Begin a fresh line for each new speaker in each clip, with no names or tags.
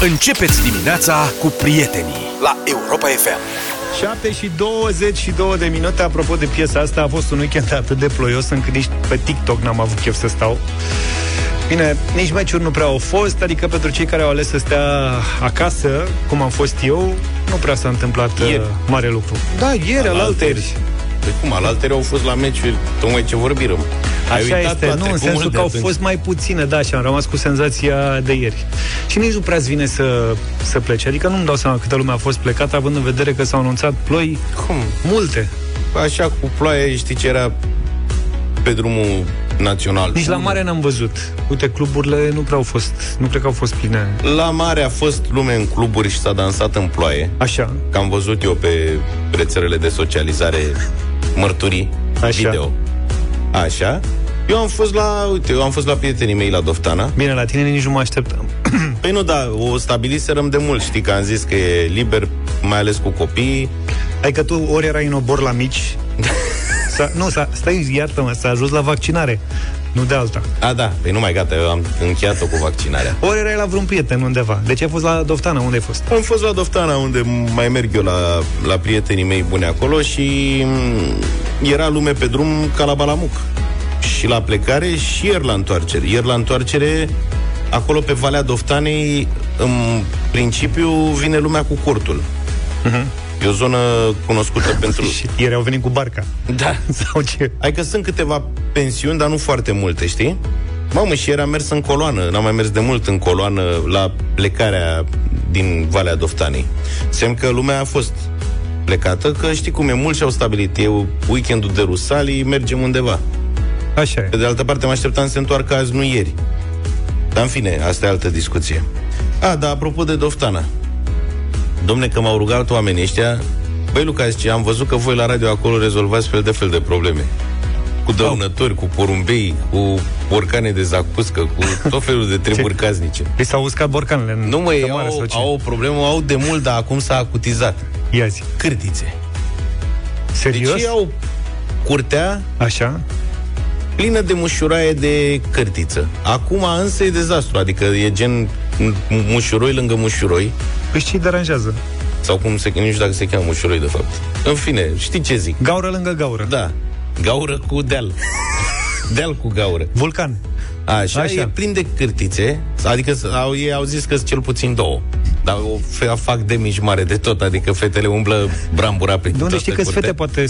Începeți dimineața cu prietenii la Europa FM.
7 și 22 de minute Apropo de piesa asta A fost un weekend atât de ploios Încât nici pe TikTok n-am avut chef să stau Bine, nici meciuri nu prea au fost Adică pentru cei care au ales să stea acasă Cum am fost eu Nu prea s-a întâmplat
Ieri.
uh, mare lucru Da, ieri, al alteri
Păi cum, alaltere au fost la meciuri, tocmai ce vorbim. Ai
Așa
uitat
este,
la
nu, în
trecut
sensul
mult
că
de
au
atunci.
fost mai puține, da, și am rămas cu senzația de ieri. Și nici nu prea vine să, să plece. Adică nu-mi dau seama câtă lume a fost plecată, având în vedere că s-au anunțat ploi
Cum?
multe.
Așa cu ploaie, știi ce era pe drumul național.
Nici la mare n-am văzut. Uite, cluburile nu prea au fost, nu cred că au fost pline.
La mare a fost lume în cluburi și s-a dansat în ploaie.
Așa.
Că am văzut eu pe rețelele de socializare mărturii
Așa.
video. Așa. Eu am fost la, uite, eu am fost la prietenii mei la Doftana.
Bine, la tine nici nu mă așteptam.
Păi nu, da, o stabiliserăm de mult, știi, că am zis că e liber, mai ales cu copiii.
Adică tu ori erai în obor la mici, s-a, nu, s-a, stai, iartă-mă, s-a ajuns la vaccinare, nu de alta.
A, da, păi nu mai gata, eu am încheiat-o cu vaccinarea.
Ori erai la vreun prieten undeva. Deci ai fost la Doftana, unde ai fost?
Am fost la Doftana, unde mai merg eu la, la prietenii mei buni acolo și m, era lume pe drum ca la Balamuc. Și la plecare și ieri la întoarcere. Ieri la întoarcere, acolo pe Valea Doftanei, în principiu, vine lumea cu cortul. E o zonă cunoscută pentru...
Și ieri au venit cu barca.
Da.
Sau ce?
Hai că sunt câteva pensiuni, dar nu foarte multe, știi? Mamă, și ieri am mers în coloană, n-am mai mers de mult în coloană la plecarea din Valea Doftanei. Semn că lumea a fost plecată, că știi cum e, mulți și-au stabilit. E weekendul de Rusalii, mergem undeva.
Așa e.
Pe de altă parte, mă așteptam să se întoarcă azi, nu ieri. Dar în fine, asta e altă discuție. A, dar apropo de Doftana. Domne, că m-au rugat oamenii ăștia Băi, Luca, zice, am văzut că voi la radio acolo rezolvați fel de fel de probleme. Cu dăunători, cu porumbei, cu borcane de zacuscă, cu tot felul de treburi casnice.
Li s-au uscat borcanele în
Nu măi,
cămară sau
au,
ce?
au o problemă, au de mult, dar acum s-a acutizat.
Ia zi.
Cârtițe.
Serios?
Deci au curtea
Așa?
Plină de mușuraie de cârtiță. Acum însă e dezastru, adică e gen mu- mușuroi lângă mușuroi,
Păi ce deranjează?
sau cum se, nu știu dacă se cheamă mușuroi de fapt. În fine, știi ce zic?
Gaură lângă gaură.
Da, gaură cu deal. deal cu gaură.
Vulcan.
Așa,
Așa.
Așa. e plin de cârtițe, adică s- au, ei au zis că sunt cel puțin două. Dar o fe- fac de mici mare de tot, adică fetele umblă brambura prin
De unde
toată
știi că
curtea.
fete poate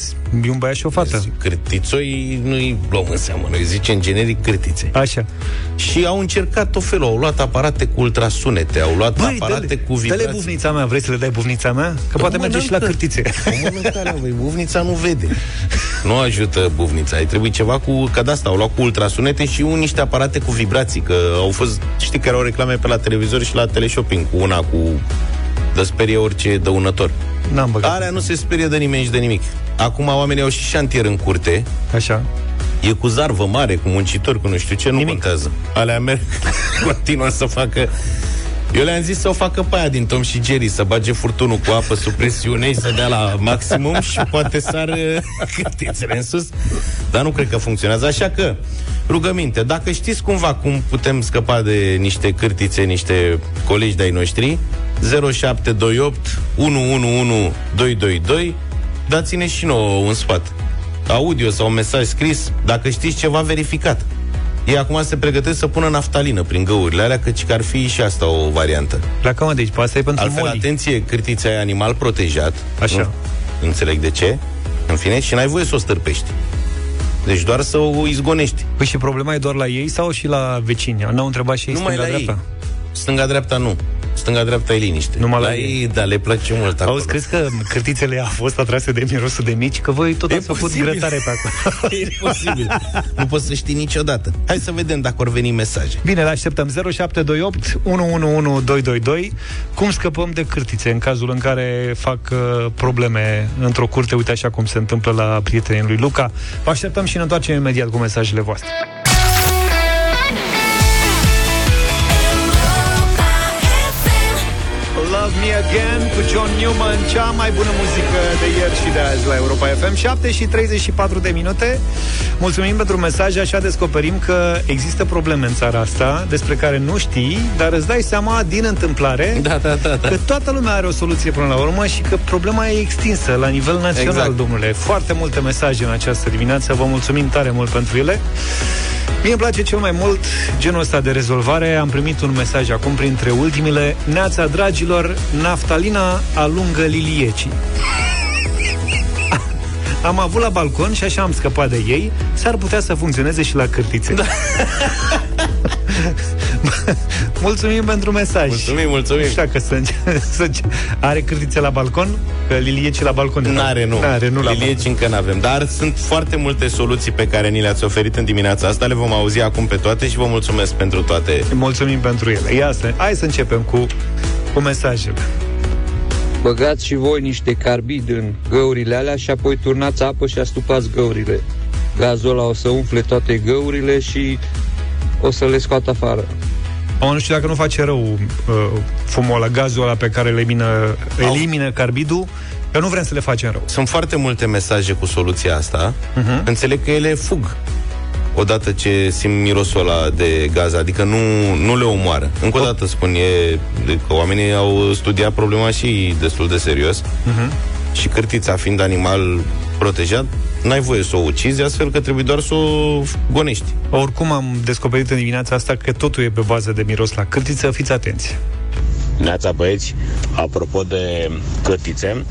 e un băiat și o fată?
Cârtițoi nu-i luăm în seamă, noi zicem generic cârtițe.
Așa.
Și au încercat tot felul, au luat aparate cu ultrasunete, au luat
Băi,
aparate
dă-le,
cu
dă-le
vibrații.
bufnița mea, vrei să le dai bufnița mea? Că poate
mă,
merge și la
n-am
cârtițe.
O mâncare, băi, buvnița nu vede. Nu ajută buvnița. Ai trebuit ceva cu... Că de asta au luat cu ultrasunete și un niște aparate cu vibrații. Că au fost... Știi că erau reclame pe la televizor și la teleshopping cu una cu... De sperie orice dăunător.
N-am băgat.
Alea nu se sperie de nimeni și de nimic. Acum oamenii au și șantier în curte.
Așa.
E cu zarvă mare, cu muncitori, cu nu știu ce, nu
Nimic.
contează. Alea merg, continuă să facă... Eu le-am zis să o facă pe aia din Tom și Jerry, să bage furtunul cu apă sub presiune și să dea la maximum și poate sar uh, cârtițele în sus. Dar nu cred că funcționează. Așa că, rugăminte, dacă știți cumva cum putem scăpa de niște cârtițe, niște colegi de-ai noștri, 0728 111 222, dați-ne și nouă un sfat audio sau un mesaj scris, dacă știți ceva verificat. Ei acum se pregătesc să pună naftalină prin găurile alea, căci că ar fi și asta o variantă.
Pleacă mă, deci pe asta e pentru
Altfel,
moli.
atenție, cârtița e animal protejat.
Așa.
Nu înțeleg de ce. În fine, și n-ai voie să o stârpești. Deci doar să o izgonești.
Păi și problema e doar la ei sau și la vecini? N-au întrebat și ei
Numai la
stânga-dreapta?
ei. Stânga-dreapta nu. Stânga-dreapta e liniște.
Numai la
la
ei.
ei, da, le place mult acolo.
Auzi, crezi că cârtițele au fost atrase de mirosul de mici? Că voi tot
E
ați făcut
posibil.
grătare pe acolo.
E posibil. nu poți să știi niciodată. Hai să vedem dacă vor veni mesaje.
Bine, le așteptăm 0728 111222 Cum scăpăm de cârtițe în cazul în care fac uh, probleme într-o curte, uite așa cum se întâmplă la prietenii lui Luca. Vă așteptăm și ne întoarcem imediat cu mesajele voastre. Me Again cu John Newman, cea mai bună muzică de ieri și de azi la Europa FM. 7 și 34 de minute. Mulțumim pentru mesaj, așa descoperim că există probleme în țara asta despre care nu știi, dar îți dai seama din întâmplare
da, da, da, da.
că toată lumea are o soluție până la urmă și că problema e extinsă la nivel național, exact. domnule. Foarte multe mesaje în această dimineață, vă mulțumim tare mult pentru ele. Mie îmi place cel mai mult genul ăsta de rezolvare. Am primit un mesaj acum printre ultimile. Neața, dragilor, naftalina alungă liliecii. Am avut la balcon și așa am scăpat de ei S-ar putea să funcționeze și la cârtițe da. Mulțumim pentru mesaj.
Mulțumim, mulțumim.
Nu știu că să, să, Are cârtițe la balcon? Că lilieci la balcon
N-are, nu,
N-are, nu
Lilieci încă n-avem. Dar sunt foarte multe soluții pe care ni le-ați oferit în dimineața asta. Le vom auzi acum pe toate și vă mulțumesc pentru toate.
Mulțumim pentru ele. Ia să, hai să începem cu, cu mesajele.
Băgați și voi niște carbid în găurile alea și apoi turnați apă și astupați găurile. Gazul ăla o să umfle toate găurile și o să le scoată afară.
Am nu știu dacă nu face rău uh, fumul ăla, gazul ăla pe care le elimină, elimină carbidul, că nu vrem să le facem rău.
Sunt foarte multe mesaje cu soluția asta. Uh-huh. Înțeleg că ele fug odată ce simt mirosul ăla de gaz, adică nu, nu le omoară. Încă o dată spun, e, că oamenii au studiat problema și destul de serios uh-huh. și cârtița fiind animal protejat, n-ai voie să o ucizi, astfel că trebuie doar să o gonești.
Oricum am descoperit în dimineața asta că totul e pe bază de miros la cârtiță, fiți atenți.
Neața băieți, apropo de cârtițe,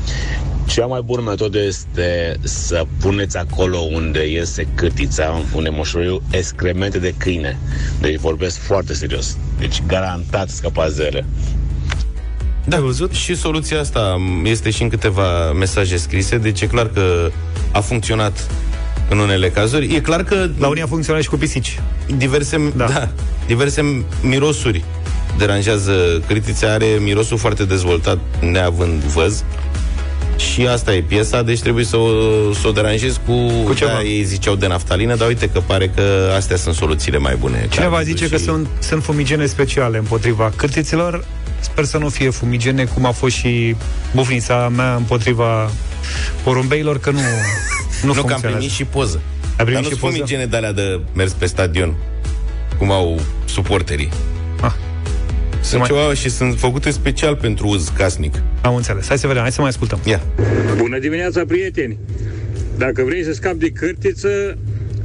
cea mai bună metodă este să puneți acolo unde iese câtița, unde moșoiu, excremente de câine. Deci vorbesc foarte serios. Deci garantat scăpați de ele.
Da, văzut? Și soluția asta este și în câteva mesaje scrise, deci e clar că a funcționat în unele cazuri. E clar că...
La unii a funcționat și cu pisici.
Diverse, da. Da, diverse mirosuri deranjează critița, are mirosul foarte dezvoltat, neavând văz. Și asta e piesa, deci trebuie să o, să o deranjezi cu...
Cu ceva. Da,
ei ziceau de naftalină, dar uite că pare că astea sunt soluțiile mai bune.
Cineva zice și... că sunt, sunt fumigene speciale împotriva cârtiților. Sper să nu fie fumigene, cum a fost și bufnița mea împotriva porumbeilor, că nu, nu,
nu că am primit și poză.
Ai primit
Dar
și
nu fumigene de alea de mers pe stadion, cum au suporterii.
Ah.
Sunt
mai...
ceva și sunt făcute special pentru uz casnic.
Am înțeles. Hai să vedem, hai să mai ascultăm.
Ia.
Bună dimineața, prieteni! Dacă vrei să scapi de cârtiță,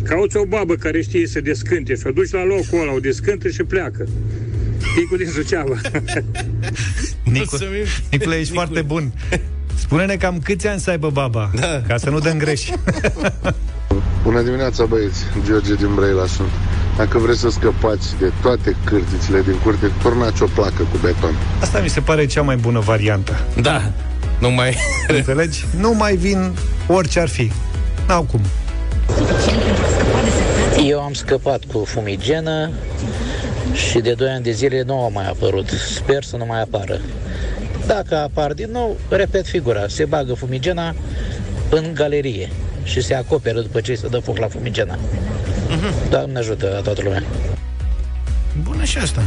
cauți o babă care știe să descânte și o duci la locul ăla, o descântă și pleacă. Nicu din Suceava.
Nicu, Nicule, ești Nicu. foarte bun. Spune-ne cam câți ani să aibă baba,
da.
ca să nu dăm greș.
Bună dimineața, băieți. George din Brăila sunt. Dacă vreți să scăpați de toate cârtițile din curte, turnați o placă cu beton.
Asta mi se pare cea mai bună variantă.
Da, nu mai...
Înțelegi? Nu mai vin orice ar fi. N-au cum.
Eu am scăpat cu fumigenă și de 2 ani de zile nu a mai apărut. Sper să nu mai apară. Dacă apar din nou, repet figura. Se bagă fumigena în galerie și se acoperă după ce se dă foc la fumigena. Uh-huh. Doamne ajută la toată lumea.
Bună și asta.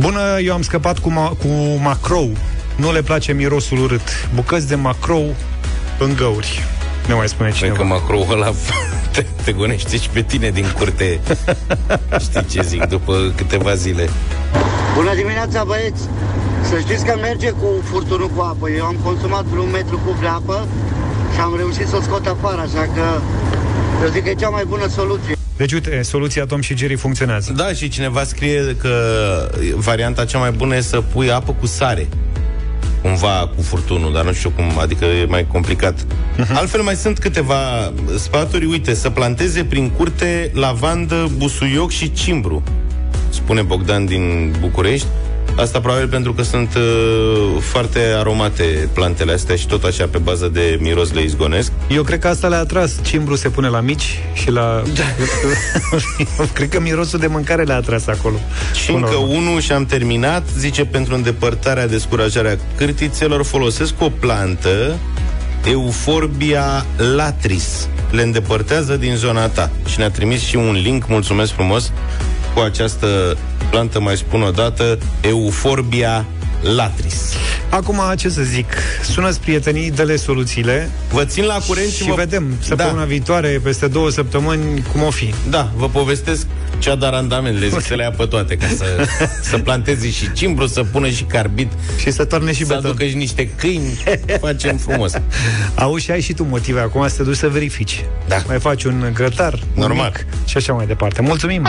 Bună, eu am scăpat cu, ma- cu macrou. Nu le place mirosul urât. Bucăți de macrou în găuri. Ne mai spune cineva.
că macrou ăla te, te gonește și pe tine din curte. Știi ce zic, după câteva zile.
Bună dimineața, băieți! Să știți că merge cu furtunul cu apă. Eu am consumat vreun metru cub de apă și am reușit să o scot afară, așa că eu zic că e cea mai bună soluție.
Deci, uite, soluția Tom și Jerry funcționează.
Da, și cineva scrie că varianta cea mai bună e să pui apă cu sare. Cumva cu furtunul, dar nu știu cum, adică e mai complicat. Uh-huh. Altfel mai sunt câteva sfaturi, uite, să planteze prin curte lavandă, busuioc și cimbru. Spune Bogdan din București. Asta probabil pentru că sunt uh, foarte aromate plantele astea și tot așa pe bază de miros le izgonesc.
Eu cred că asta le-a atras. Cimbru se pune la mici și la... Da. cred că mirosul de mâncare le-a atras acolo.
Și încă unul și am terminat. Zice, pentru îndepărtarea, descurajarea cârtițelor folosesc o plantă Euforbia latris. Le îndepărtează din zona ta. Și ne-a trimis și un link, mulțumesc frumos, cu această plantă, mai spun o dată, Euforbia latris.
Acum, ce să zic, sună prietenii, dă soluțiile.
Vă țin la curent și,
și
vă...
vedem săptămâna da. viitoare, peste două săptămâni, cum o fi.
Da, vă povestesc cea de randament, le zic să le ia pe toate, ca să, să planteze și cimbru, să pună și carbid.
Și să toarne și
să
beton.
aducă și niște câini, facem frumos.
Auzi, și ai și tu motive acum să te duci să verifici.
Da.
Mai faci un grătar,
Normal.
Un mic, și așa mai departe. Mulțumim!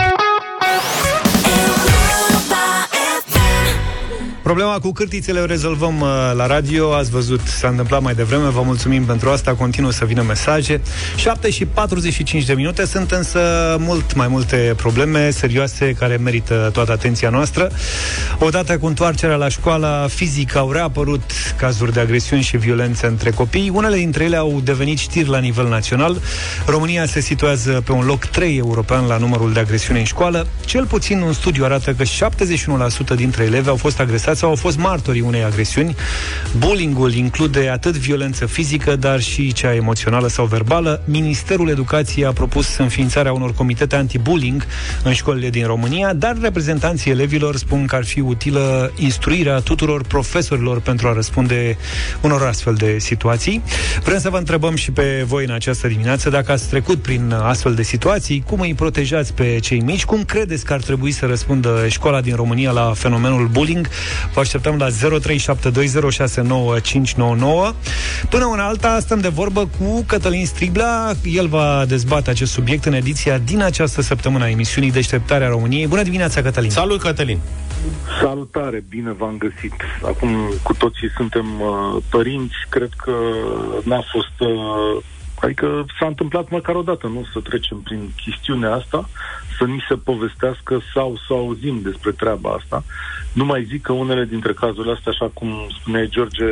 Problema cu cârtițele o rezolvăm uh, la radio. Ați văzut, s-a întâmplat mai devreme. Vă mulțumim pentru asta. Continuă să vină mesaje. 7 și 45 de minute. Sunt însă mult mai multe probleme serioase care merită toată atenția noastră. Odată cu întoarcerea la școala fizică au reapărut cazuri de agresiuni și violențe între copii. Unele dintre ele au devenit știri la nivel național. România se situează pe un loc 3 european la numărul de agresiune în școală. Cel puțin un studiu arată că 71% dintre elevi au fost agresați sau au fost martorii unei agresiuni. Bullyingul include atât violență fizică, dar și cea emoțională sau verbală. Ministerul Educației a propus înființarea unor comitete anti-bullying în școlile din România, dar reprezentanții elevilor spun că ar fi utilă instruirea tuturor profesorilor pentru a răspunde unor astfel de situații. Vrem să vă întrebăm și pe voi în această dimineață dacă ați trecut prin astfel de situații, cum îi protejați pe cei mici, cum credeți că ar trebui să răspundă școala din România la fenomenul bullying. Vă așteptăm la 0372069599. Până una alta, stăm de vorbă cu Cătălin Striblea. El va dezbate acest subiect în ediția din această săptămână a emisiunii Deșteptarea României. Bună dimineața, Cătălin!
Salut, Cătălin!
Salutare, bine v-am găsit. Acum cu toții suntem uh, părinți, cred că n-a fost... Uh, adică s-a întâmplat măcar o dată, nu? Să trecem prin chestiunea asta, să ni se povestească sau să auzim despre treaba asta. Nu mai zic că unele dintre cazurile astea, așa cum spuneai George,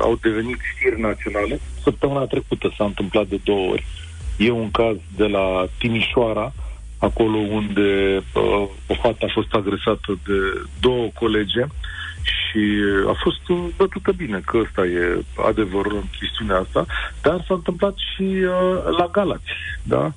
au devenit știri naționale. Săptămâna trecută s-a întâmplat de două ori. E un caz de la Timișoara, acolo unde uh, o fată a fost agresată de două colege și a fost bătută bine, că ăsta e adevărul în chestiunea asta, dar s-a întâmplat și uh, la Galați, da?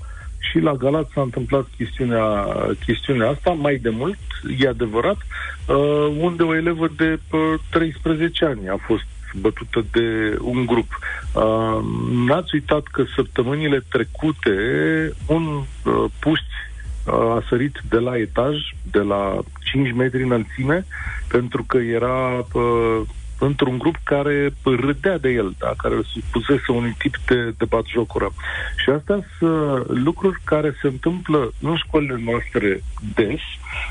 Și la Galați s-a întâmplat chestiunea, chestiunea asta mai de mult, e adevărat, uh, unde o elevă de uh, 13 ani a fost bătută de un grup. Uh, n-ați uitat că săptămânile trecute un uh, puști a sărit de la etaj, de la 5 metri înălțime, pentru că era uh, într-un grup care râdea de el, da, care supusese unui tip de, de batjocură. Și astea sunt lucruri care se întâmplă în școlile noastre des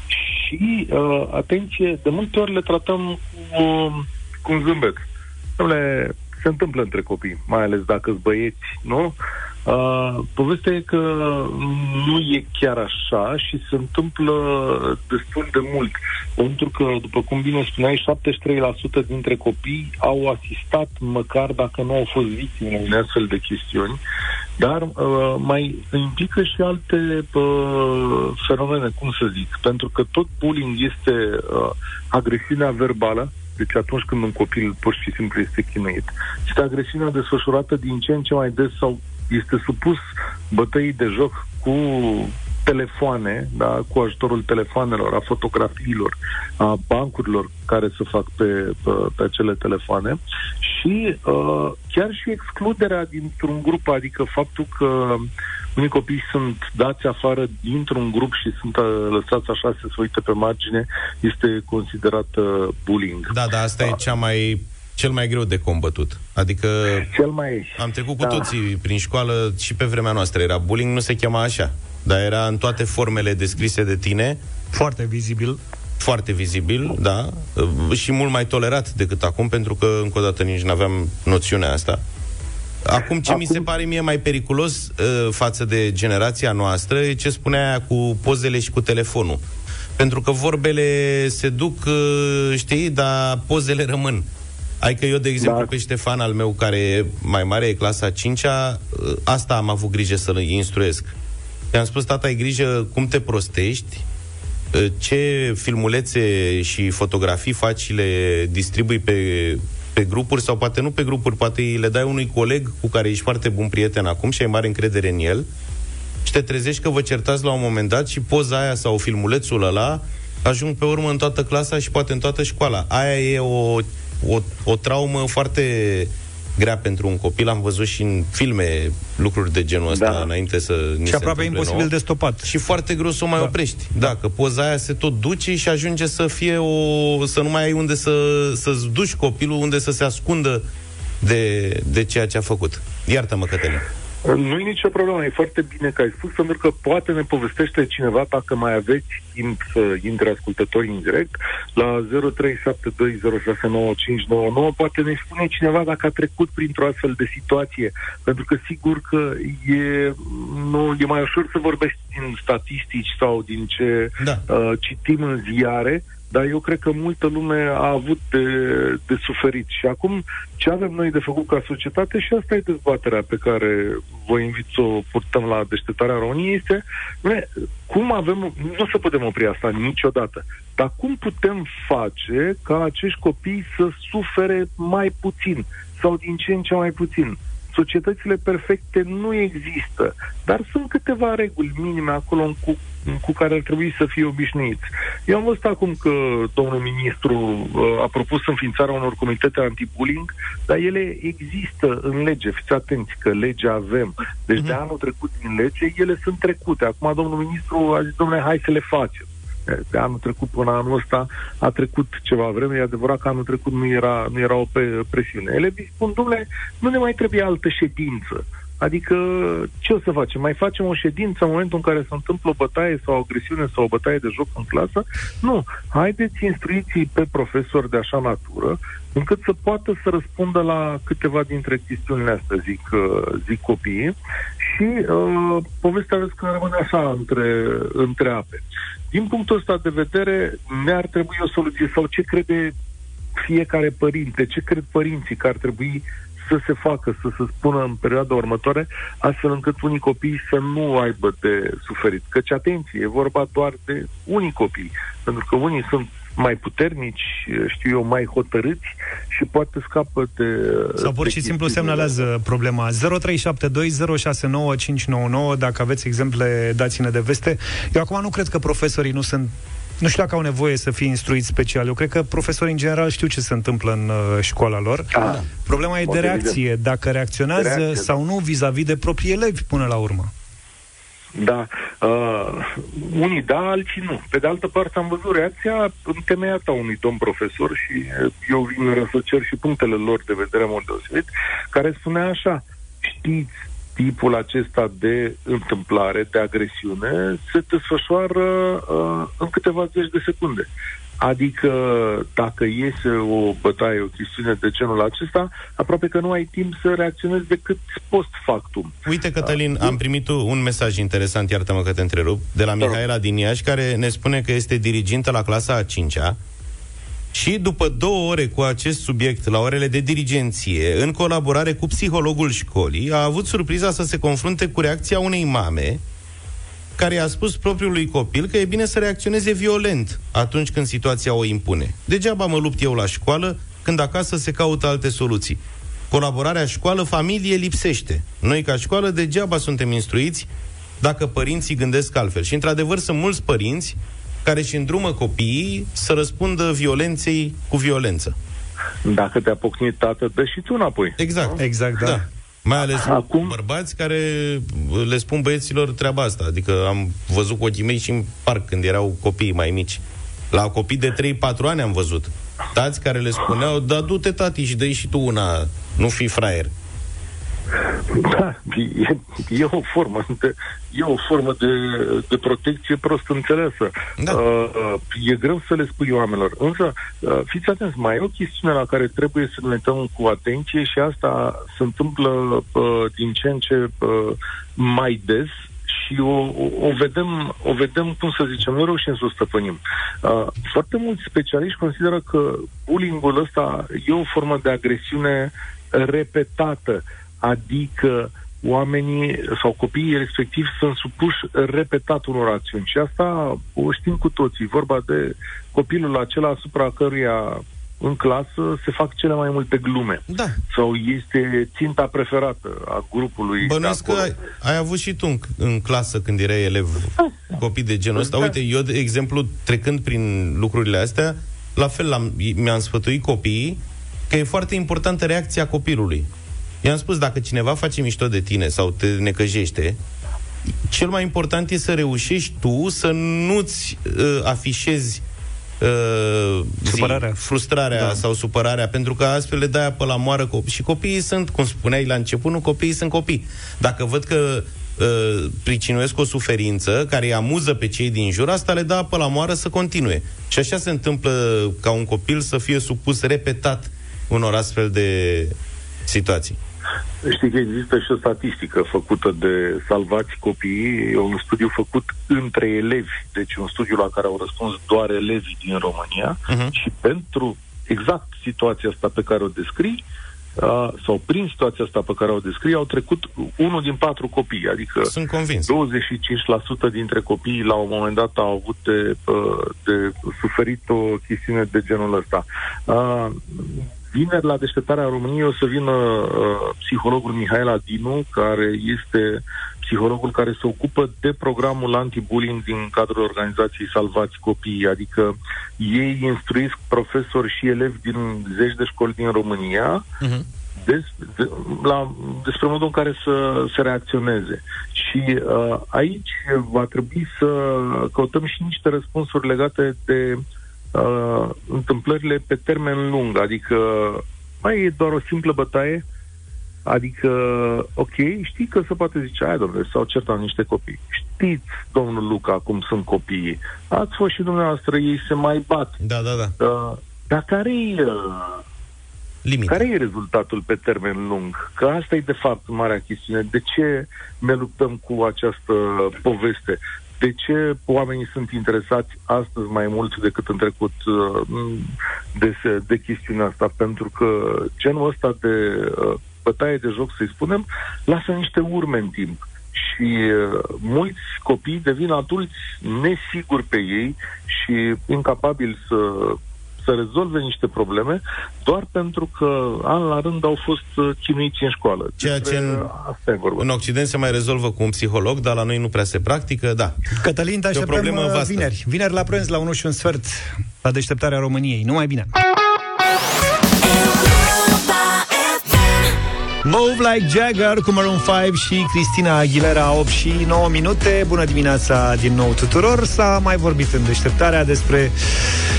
și, uh, atenție, de multe ori le tratăm cu, cu un zâmbet. Dom'le, se întâmplă între copii, mai ales dacă sunt băieți, nu? Uh, povestea e că nu e chiar așa și se întâmplă destul de mult. Pentru că, după cum bine spuneai, 73% dintre copii au asistat, măcar dacă nu au fost victime în astfel de chestiuni, dar uh, mai implică și alte uh, fenomene, cum să zic, pentru că tot bullying este uh, agresiunea verbală, deci atunci când un copil pur și simplu este chinuit. Este agresiunea desfășurată din ce în ce mai des sau este supus bătăii de joc cu telefoane, da, cu ajutorul telefoanelor, a fotografiilor, a bancurilor care se fac pe, pe, pe acele telefoane și uh, chiar și excluderea dintr-un grup, adică faptul că unii copii sunt dați afară dintr-un grup și sunt uh, lăsați așa să se uite pe margine, este considerat uh, bullying.
Da, da, asta da. e cea mai cel mai greu de combătut. Adică
Cel mai...
am trecut cu
Da.
toții prin școală și pe vremea noastră era bullying, nu se chema așa, dar era în toate formele descrise de tine,
Foarte vizibil.
foarte vizibil, da, și mult mai tolerat decât acum, pentru că încă o dată nici nu aveam noțiunea asta. Acum, ce Acum... mi se pare mie mai periculos uh, față de generația noastră e ce spunea aia cu pozele și cu telefonul. Pentru că vorbele se duc, uh, știi, dar pozele rămân. Adică eu, de exemplu,
Da.
pe Ștefan al meu, care e mai mare, e clasa 5-a, uh, asta am avut grijă să-l instruiesc. I-am spus, tata, ai grijă cum te prostești, uh, ce filmulețe și fotografii faci și le distribui pe, pe grupuri sau poate nu pe grupuri, poate îi le dai unui coleg cu care ești foarte bun prieten acum și ai mare încredere în el și te trezești că vă certați la un moment dat și poza aia sau filmulețul ăla ajung pe urmă în toată clasa și poate în toată școala. Aia e o o, o traumă foarte grea pentru un copil. Am văzut și în filme lucruri de genul ăsta
Da.
înainte să ni
Și
se
aproape
întâmple
imposibil
nouă.
de stopat.
Și foarte greu să o mai da. oprești. Da, că poza aia se tot duce și ajunge să fie o... să nu mai ai unde să, să-ți duci copilul, unde să se ascundă de, de ceea ce a făcut. Iartă-mă, Cătălin.
Nu e nicio problemă, e foarte bine că ai spus, pentru că poate ne povestește cineva, dacă mai aveți timp să intre ascultătorii în direct, la 0372069599, poate ne spune cineva dacă a trecut printr-o astfel de situație, pentru că sigur că e, nu, e mai ușor să vorbești din statistici sau din ce
da.
uh, citim în ziare, dar eu cred că multă lume a avut de, de suferit. Și acum, ce avem noi de făcut ca societate, și asta e dezbaterea pe care vă invit să o purtăm la deșteptarea României, este bine, cum avem, nu o să putem opri asta niciodată, dar cum putem face ca acești copii să sufere mai puțin sau din ce în ce mai puțin? Societățile perfecte nu există, dar sunt câteva reguli minime acolo în cu, cu care ar trebui să fie obișnuiți. Eu am văzut acum că domnul ministru uh, a propus înființarea unor comitete anti-bullying, dar ele există în lege. Fiți atenți că legea avem. Deci de anul trecut din lege, ele sunt trecute. Acum domnul ministru a zis, domnule, hai să le facem de anul trecut până anul ăsta a trecut ceva vreme, e adevărat că anul trecut nu era, nu era o pe- presiune. Ele îi spun, domnule, nu ne mai trebuie altă ședință. Adică, ce o să facem? Mai facem o ședință în momentul în care se întâmplă o bătaie sau o agresiune sau o bătaie de joc în clasă? Nu. Haideți instruiții pe profesori de așa natură, încât să poată să răspundă la câteva dintre chestiunile astea, zic, uh, zic copiii. Și uh, povestea vezi că rămâne așa între, între ape. Din punctul ăsta de vedere, ne-ar trebui o soluție sau ce crede fiecare părinte, ce cred părinții că ar trebui să se facă, să se spună în perioada următoare, astfel încât unii copii să nu aibă de suferit. Căci, atenție, e vorba doar de unii copii, pentru că unii sunt mai puternici, știu eu, mai hotărâți și poate scapă de...
Sau pur
de
și simplu
chestiunile
semnalează problema 0372069599 Dacă aveți exemple, dați-ne de veste Eu acum nu cred că profesorii nu sunt nu știu dacă au nevoie să fie instruiți special. Eu cred că profesorii în general știu ce se întâmplă în uh, școala lor.
Da.
Problema e
Mod
de
evident.
reacție. Dacă reacționează
De reacție,
sau nu vis-a-vis de proprii elevi până la urmă.
Da. Uh, unii da, alții nu. Pe de altă parte am văzut reacția întemeiată a unui domn profesor și uh, eu vin răsăcer și punctele lor de vedere în mod deosebit, care spunea așa, știți, tipul acesta de întâmplare, de agresiune, se desfășoară uh, în câteva zeci de secunde. Adică, dacă iese o bătaie, o chestiune de genul acesta, aproape că nu ai timp să reacționezi decât post factum.
Uite, Cătălin, am primit un mesaj interesant, iartă-mă că te întrerup, de la Mihaela din Iași, care ne spune că este dirigintă la clasa a 5-a și după două ore cu acest subiect la orele de dirigenție, în colaborare cu psihologul școlii, a avut surpriza să se confrunte cu reacția unei mame care i-a spus propriului copil că e bine să reacționeze violent atunci când situația o impune. Degeaba mă lupt eu la școală când acasă se caută alte soluții. Colaborarea școală-familie lipsește. Noi, ca școală, degeaba suntem instruiți dacă părinții gândesc altfel. Și, într-adevăr, sunt mulți părinți care își îndrumă copiii să răspundă violenței cu violență.
Dacă te-a pocnit tată, dă și tu înapoi.
Exact.
Exact, da.
da. Mai ales
Acum...
bărbați care le spun băieților treaba asta. Adică am văzut cu ochii mei și în parc când erau copii mai mici. La copii de 3-4 ani am văzut. Tați care le spuneau, da, du-te tati și dă și tu una, nu fi fraier.
Da, e, e o formă de, e o formă de, de protecție prost înțeleasă.
Da.
Uh, uh, e greu să le spui oamenilor. Însă, uh, fiți atenți, mai e o chestiune la care trebuie să ne uităm cu atenție și asta se întâmplă uh, din ce în ce uh, mai des și o, o, o vedem, o vedem, cum să zicem, nu reușim să o stăpânim. Uh, foarte mulți specialiști consideră că bullying-ul ăsta e o formă de agresiune repetată, adică oamenii sau copiii respectiv sunt supuși repetat unor acțiuni. Și asta o știm cu toții. Vorba de copilul acela asupra căruia în clasă se fac cele mai multe glume.
Da.
Sau este ținta preferată a grupului.
Bănuiesc
de
că
acolo.
ai, ai avut și tu în, în clasă când erai elev copii de genul ăsta. Uite, eu, de exemplu, trecând prin lucrurile astea, la fel am, mi-am sfătuit copiii că e foarte importantă reacția copilului. I-am spus, dacă cineva face mișto de tine sau te necăjește, cel mai important e să reușești tu să nu-ți uh, afișezi uh,
Supărarea.
zi, frustrarea da. sau supărarea, pentru că astfel le dai apă la moară copii. Și copiii sunt, cum spuneai la început, nu copiii sunt copii. Dacă văd că uh, pricinuiesc o suferință care îi amuză pe cei din jur, asta le dă apă la moară să continue. Și așa se întâmplă ca un copil să fie supus repetat unor astfel de situații.
Știi că există și o statistică făcută de Salvați Copiii, e un studiu făcut între elevi, deci un studiu la care au răspuns doar elevii din România
Mhm.
și pentru exact situația asta pe care o descrii, uh, sau prin situația asta pe care o descrii, au trecut unul din patru copii, adică
Sunt convins.
25% dintre copii la un moment dat au avut de, uh, de suferit o chestiune de genul ăsta. Uh, Vineri la deșteptarea României o să vină uh, psihologul Mihaela Dinu, care este psihologul care se ocupă de programul anti-bullying din cadrul organizației Salvați Copiii, adică ei instruiesc profesori și elevi din zeci de școli din România
Uh-huh.
des, de, la, despre modul în care să se reacționeze. Și uh, aici va trebui să căutăm și niște răspunsuri legate de uh, întâmplările pe termen lung, adică mai e doar o simplă bătaie, adică, ok, știi că se poate zice, ai domnule, s-au certat niște copii. Știți, domnul Luca, cum sunt copiii. Ați fost și dumneavoastră, ei se mai bat.
Da, da, da.
Uh, dar care-i uh,
Limite.
care e rezultatul pe termen lung? Că asta e de fapt marea chestiune. De ce ne luptăm cu această poveste? De ce oamenii sunt interesați astăzi mai mult decât în trecut uh, de, se- de chestiunea asta? Pentru că genul ăsta de uh, bătaie de joc, să-i spunem, lasă niște urme în timp. Și uh, mulți copii devin adulți nesiguri pe ei și incapabili să să rezolve niște probleme doar pentru că an la rând au fost uh, chinuiți în școală.
Ceea ce
Despre
în-
Asta e vorba.
În Occident se mai rezolvă cu un psiholog, dar la noi nu prea se practică, da.
Cătălin, te
E o
așteptăm
problemă
uh,
vastă.
vineri. Vineri la prânz, la 1 și un sfert, la deșteptarea României. Numai bine! Move Like Jagger cu Maroon 5 și Cristina Aguilera 8 și 9 minute. Bună dimineața din nou tuturor. S-a mai vorbit în deșteptarea despre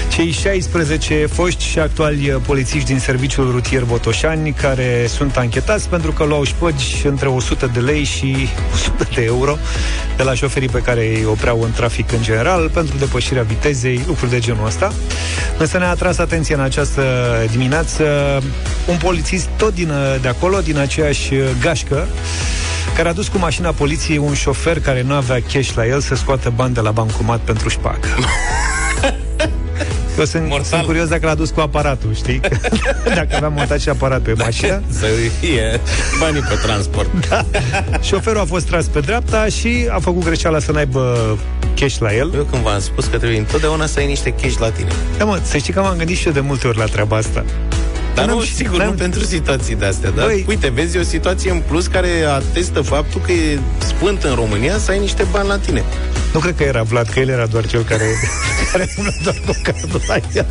cei 16 foști și actuali polițiști din serviciul rutier Botoșani care sunt anchetați pentru că luau șpăgi între 100 de lei și 100 de euro de la șoferii pe care îi opreau în trafic în general pentru depășirea vitezei, lucruri de genul ăsta. Însă ne-a atras atenția în această dimineață un polițist tot din, de acolo, din aceeași gașcă, care a dus cu mașina poliției un șofer care nu avea cash la el să scoată bani de la bancomat pentru șpagă. Eu sunt,
Mortal.
sunt curios dacă l-a dus cu aparatul, știi? dacă avea montat și aparat pe mașină.
Să fie banii pe transport.
Da. Șoferul a fost tras pe dreapta și a făcut greșeala să n-aibă cash la el.
Eu când v-am spus că trebuie întotdeauna să ai niște cash la tine.
Da, mă, să știi că m-am gândit și eu de multe ori la treaba asta.
Dar
N-am
nu,
știut,
sigur,
n-am-
nu pentru situații de astea. Dar,
Băi-
uite, vezi o situație în plus care atestă faptul că e spânt în România să ai niște bani la tine.
Nu cred că era Vlad, că el era doar cel care, care umblă doar cu cardul la el.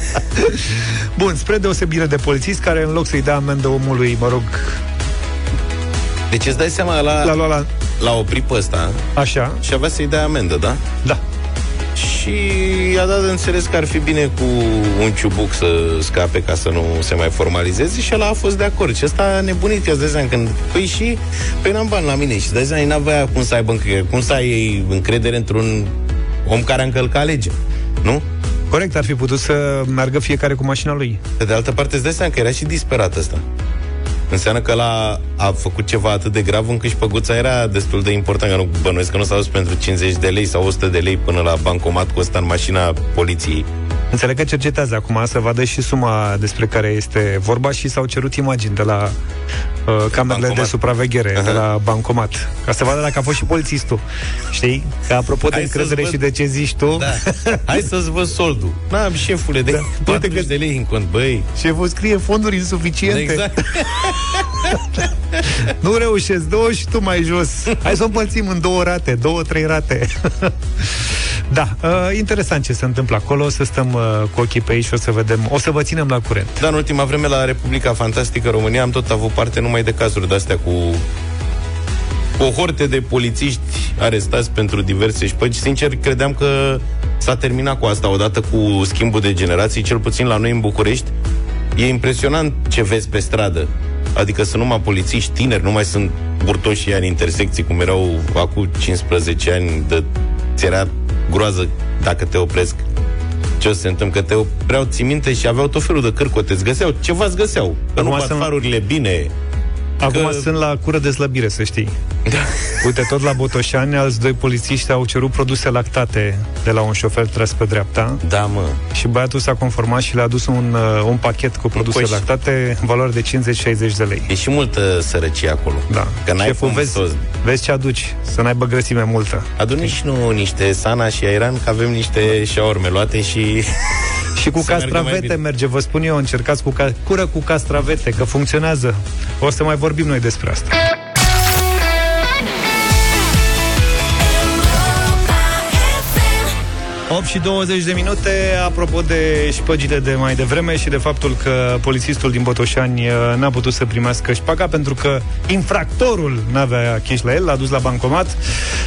Bun, spre deosebire de polițist care în loc să-i dea amendă omului, mă rog,
Deci îți dai seama, la,
l-a luat la...
l-a oprit pe ăsta
Așa,
și avea să-i dea amendă, da?
da.
Și i-a dat de înțeles că ar fi bine cu un ciubuc să scape ca să nu se mai formalizeze și ăla a fost de acord. Și ăsta a nebunit, că îți dai seama când... Păi și, păi n-am bani la mine și îți dai seama, n-avea cum să aibă încredere, cum să ai încredere într-un om care a încălcat legea, nu?
Corect, ar fi putut să meargă fiecare cu mașina lui.
Pe de altă parte, îți dai seama că era și disperat ăsta. Înseamnă că la a făcut ceva atât de grav încât și păguța era destul de important, că nu bănuiesc că nu s-a dus pentru 50 de lei sau 100 de lei până la bancomat cu ăsta în mașina poliției.
Înțeleg că cercetează acum să vadă și suma despre care este vorba și s-au cerut imagini de la uh, camerele
Bancomat.
de supraveghere,
Aha.
de la bancomat, ca să vadă dacă a fost și polițistul. Știi? Că apropo de
Hai să-ți
încredere
văd-
și de ce zici tu,
Da. Hai să-ți văd soldul. N-am șefule de
Da.
da. 40 de lei în cont, băi.
șeful scrie fonduri insuficiente.
Exact.
nu reușesc, două și tu mai jos. Hai să o împărțim în două rate, două, trei rate. da, uh, interesant ce se întâmplă acolo. O să stăm uh, cu ochii pe aici și o să vedem. O să vă ținem la curent.
Da, în ultima vreme la Republica Fantastică România am tot avut parte numai de cazuri de-astea cu cohorte de polițiști arestați pentru diverse șpăgi. Sincer, credeam că s-a terminat cu asta odată cu schimbul de generații, cel puțin la noi în București. E impresionant ce vezi pe stradă. Adică sunt numai polițiști tineri, nu mai sunt burtoși în intersecții cum erau acum 15 ani de ți era groază dacă te opresc. Ce o să se întâmplă, că te opreau ții minte și aveau tot felul de cârcote, îți găseau, ceva îți găseau, că nu bat farurile bine,
Acum că... sunt la cură de slăbire, să știi.
Da.
Uite, tot la Botoșani, alți doi polițiști au cerut produse lactate de la un șofer tras pe dreapta.
Da, mă.
Și băiatul s-a conformat și le-a adus un, uh, un pachet cu produse Coși. lactate în valoare de 50-60 de lei.
E și multă sărăcie acolo.
Da.
Că n-ai Șeful,
vezi,
toți.
vezi ce aduci, să n-aibă grăsime multă.
Adu și nu niște sana și airan, că avem niște șaorme luate și...
Și cu castravete merge, vă spun eu, încercați cu ca- cură cu castravete, că funcționează. O să mai vorbim noi despre asta. 8 și 20 de minute, apropo de șpăgile de mai devreme și de faptul că polițistul din Botoșani uh, n-a putut să primească șpaga pentru că infractorul n-avea cash la el, l-a dus la bancomat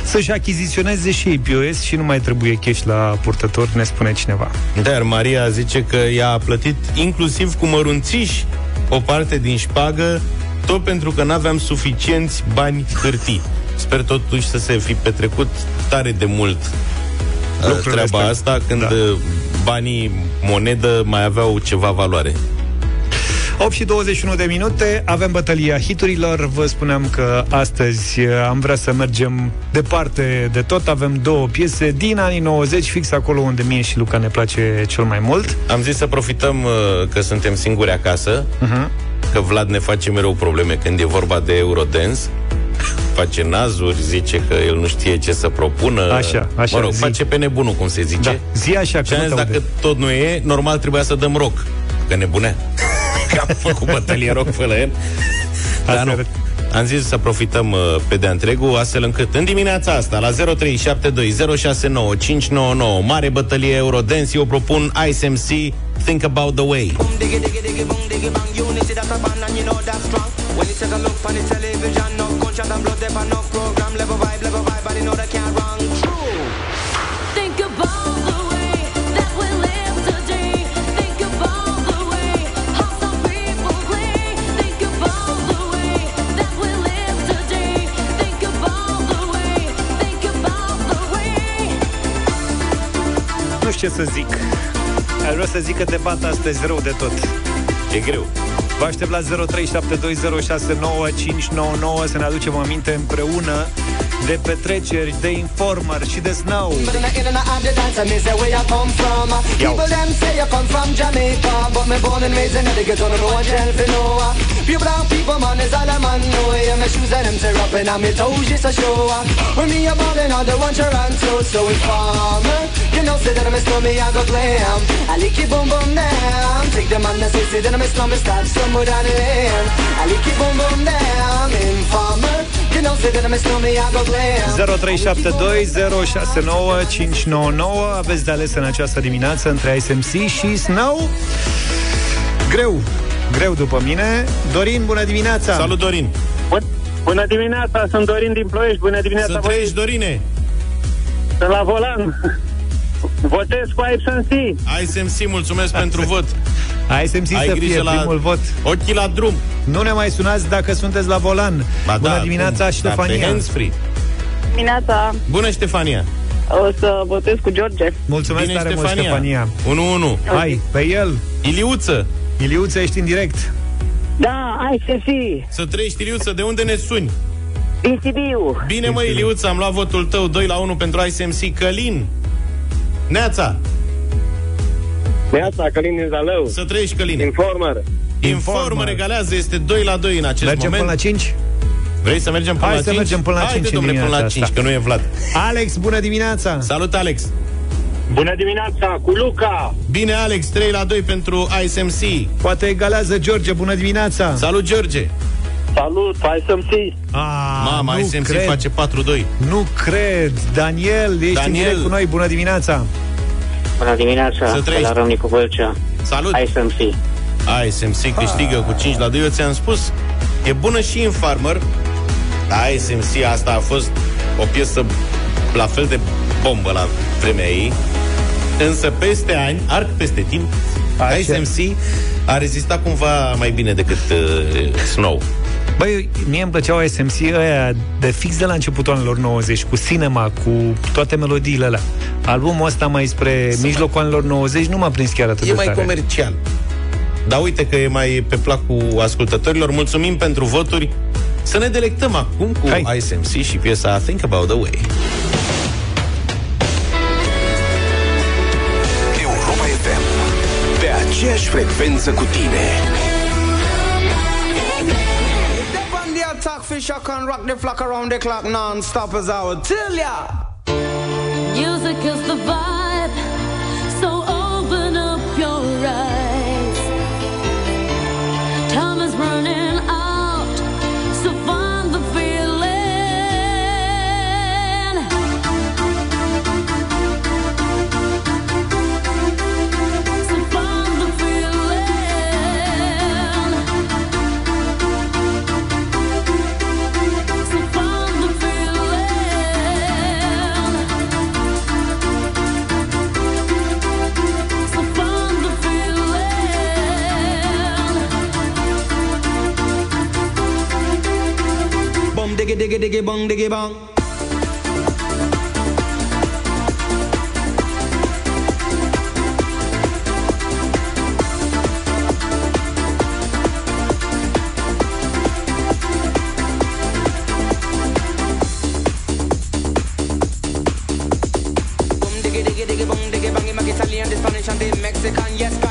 să-și achiziționeze și ei POS și nu mai trebuie cash la purtător, ne spune cineva.
Dar Maria zice că ea a plătit inclusiv cu mărunțiși o parte din șpagă tot pentru că n-aveam suficienți bani hârtii. Sper totuși să se fi petrecut tare de mult Lucrurile treaba astea. asta când da. banii monedă mai aveau ceva valoare.
8 și 21 de minute, avem bătălia hiturilor. Vă spuneam că astăzi am vrea să mergem departe de tot. Avem două piese din anii 90, fix acolo unde mie și Luca ne place cel mai mult.
Am zis să profităm uh, că suntem singuri acasă, uh-huh. că Vlad ne face mereu probleme când e vorba de Eurodance face nazuri, zice că el nu știe ce să propună.
Așa, așa.
Mă rog, zi. face pe nebunul, cum se zice. Da.
Zi așa,
și că dacă tot nu e, normal trebuia să dăm rock. Că nebunea. că am făcut bătălie rock pe la el. Dar nu. Am zis să profităm uh, pe de întregul, astfel încât în dimineața asta, la 0372069599, mare bătălie Eurodance, eu propun Ice MC, Think About The Way. When you take a look on the television, no gunshot and blood, there no program, level vibe, level vibe, but you know that can't wrong. True. Think about the way that we live today. Think about the way how some people play. Think about the way that we live today. Think about the way. Think about the way.
Nu știu ce să zic. Aș vrea să zic că te bat astăzi rău de tot.
E greu.
Vă aștept la 0372069599 să ne aducem aminte împreună de petreceri, de informer și de snow. People them say you come from Jamaica, but me born and raised in the ghetto, no one tell for no. Pure brown people, man, is all a man know. Yeah, my shoes and them tear up and my toes just a show. When me a ballin', I don't want your answer, so informer. You know, say that I'm a snowmy, I go glam. I lick you boom boom down. Take the man that say, say that I'm a snowmy, start somewhere down the lane. I lick you boom boom down. Informer. 0372069599 Aveți de ales în această dimineață între SMC și Snow. Greu, greu după mine. Dorin, bună dimineața!
Salut Dorin!
Bună dimineața, sunt Dorin din Ploiești Bună dimineața
Să trăiești Dorine!
Sunt la volan Votez cu ISMC
ISMC, mulțumesc pentru vot.
ISMC Ai să fie la primul vot.
Ochii la drum.
Nu ne mai sunați dacă sunteți la volan. Ba Bună da, dimineața, bun, Ștefania.
da,
Dimineața.
Bună, Ștefania.
O să votez cu George.
Mulțumesc Bine, tare Ștefania. mult, Ștefania 1-1 Hai, pe el.
Iliuță.
Iliuță, ești în direct.
Da, hai să fii.
Să trăiești, Iliuță, de unde ne suni?
Din Sibiu.
Bine, mă, Iliuță, am luat votul tău 2 la 1 pentru ISMC Călin Neața
Neața, Călin din Zalău.
Să trăiești, Călin.
Informer.
Informer regalează, este 2 la 2 în acest
mergem
moment.
până la 5?
Vrei să mergem până
Hai
la
să
5?
mergem până la 5
Haide, domnule, până la 5, asta. că nu e Vlad.
Alex, bună dimineața!
Salut, Alex!
Bună dimineața, cu Luca!
Bine, Alex, 3 la 2 pentru ISMC.
Poate egalează George, bună dimineața!
Salut, George!
Salut, hai să-mi ții.
Ah,
Mama,
nu
SMC
cred.
face 4-2.
Nu cred. Daniel, ești
Daniel.
în direct cu noi. Bună dimineața.
Bună dimineața,
Să
de
trăiești.
la Râmnicu Vâlcea.
Salut!
Hai să-mi fii.
ASMC câștigă cu 5 la 2, eu ți-am spus. E bună și în Farmer. ASMC asta a fost o piesă la fel de bombă la vremea ei. Însă peste ani, arc peste timp,
Așa.
ASMC a rezistat cumva mai bine decât uh, Snow.
Băi, mie îmi plăceau SMC ăia de fix de la începutul anilor 90, cu cinema, cu toate melodiile alea. Albumul ăsta mai spre mijlocul anilor 90 nu m-a prins chiar atât
E
de
mai
tare.
comercial. Dar uite că e mai pe placul ascultătorilor. Mulțumim pentru voturi. Să ne delectăm acum cu
Hai.
ISMC și piesa Think About The Way.
Europa FM. Pe aceeași frecvență cu tine.
Fish, I can rock the flock around the clock non-stop as I would tell ya.
Music is the vibe,
diggy diggy diggy bong diggy bong. Bum diggy diggy diggy bong diggy bang. Him a Italian, the Spanish and the Mexican. Yes,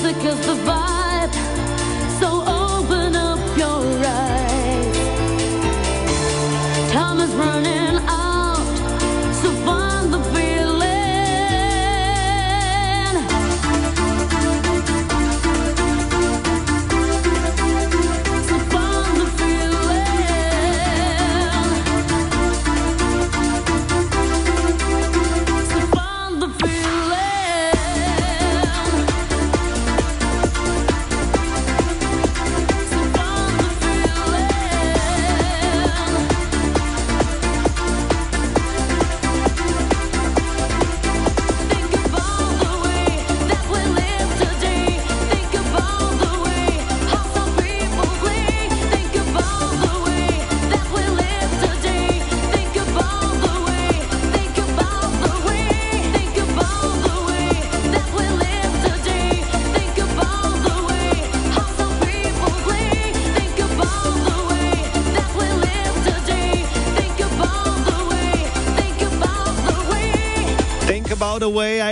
music is divine.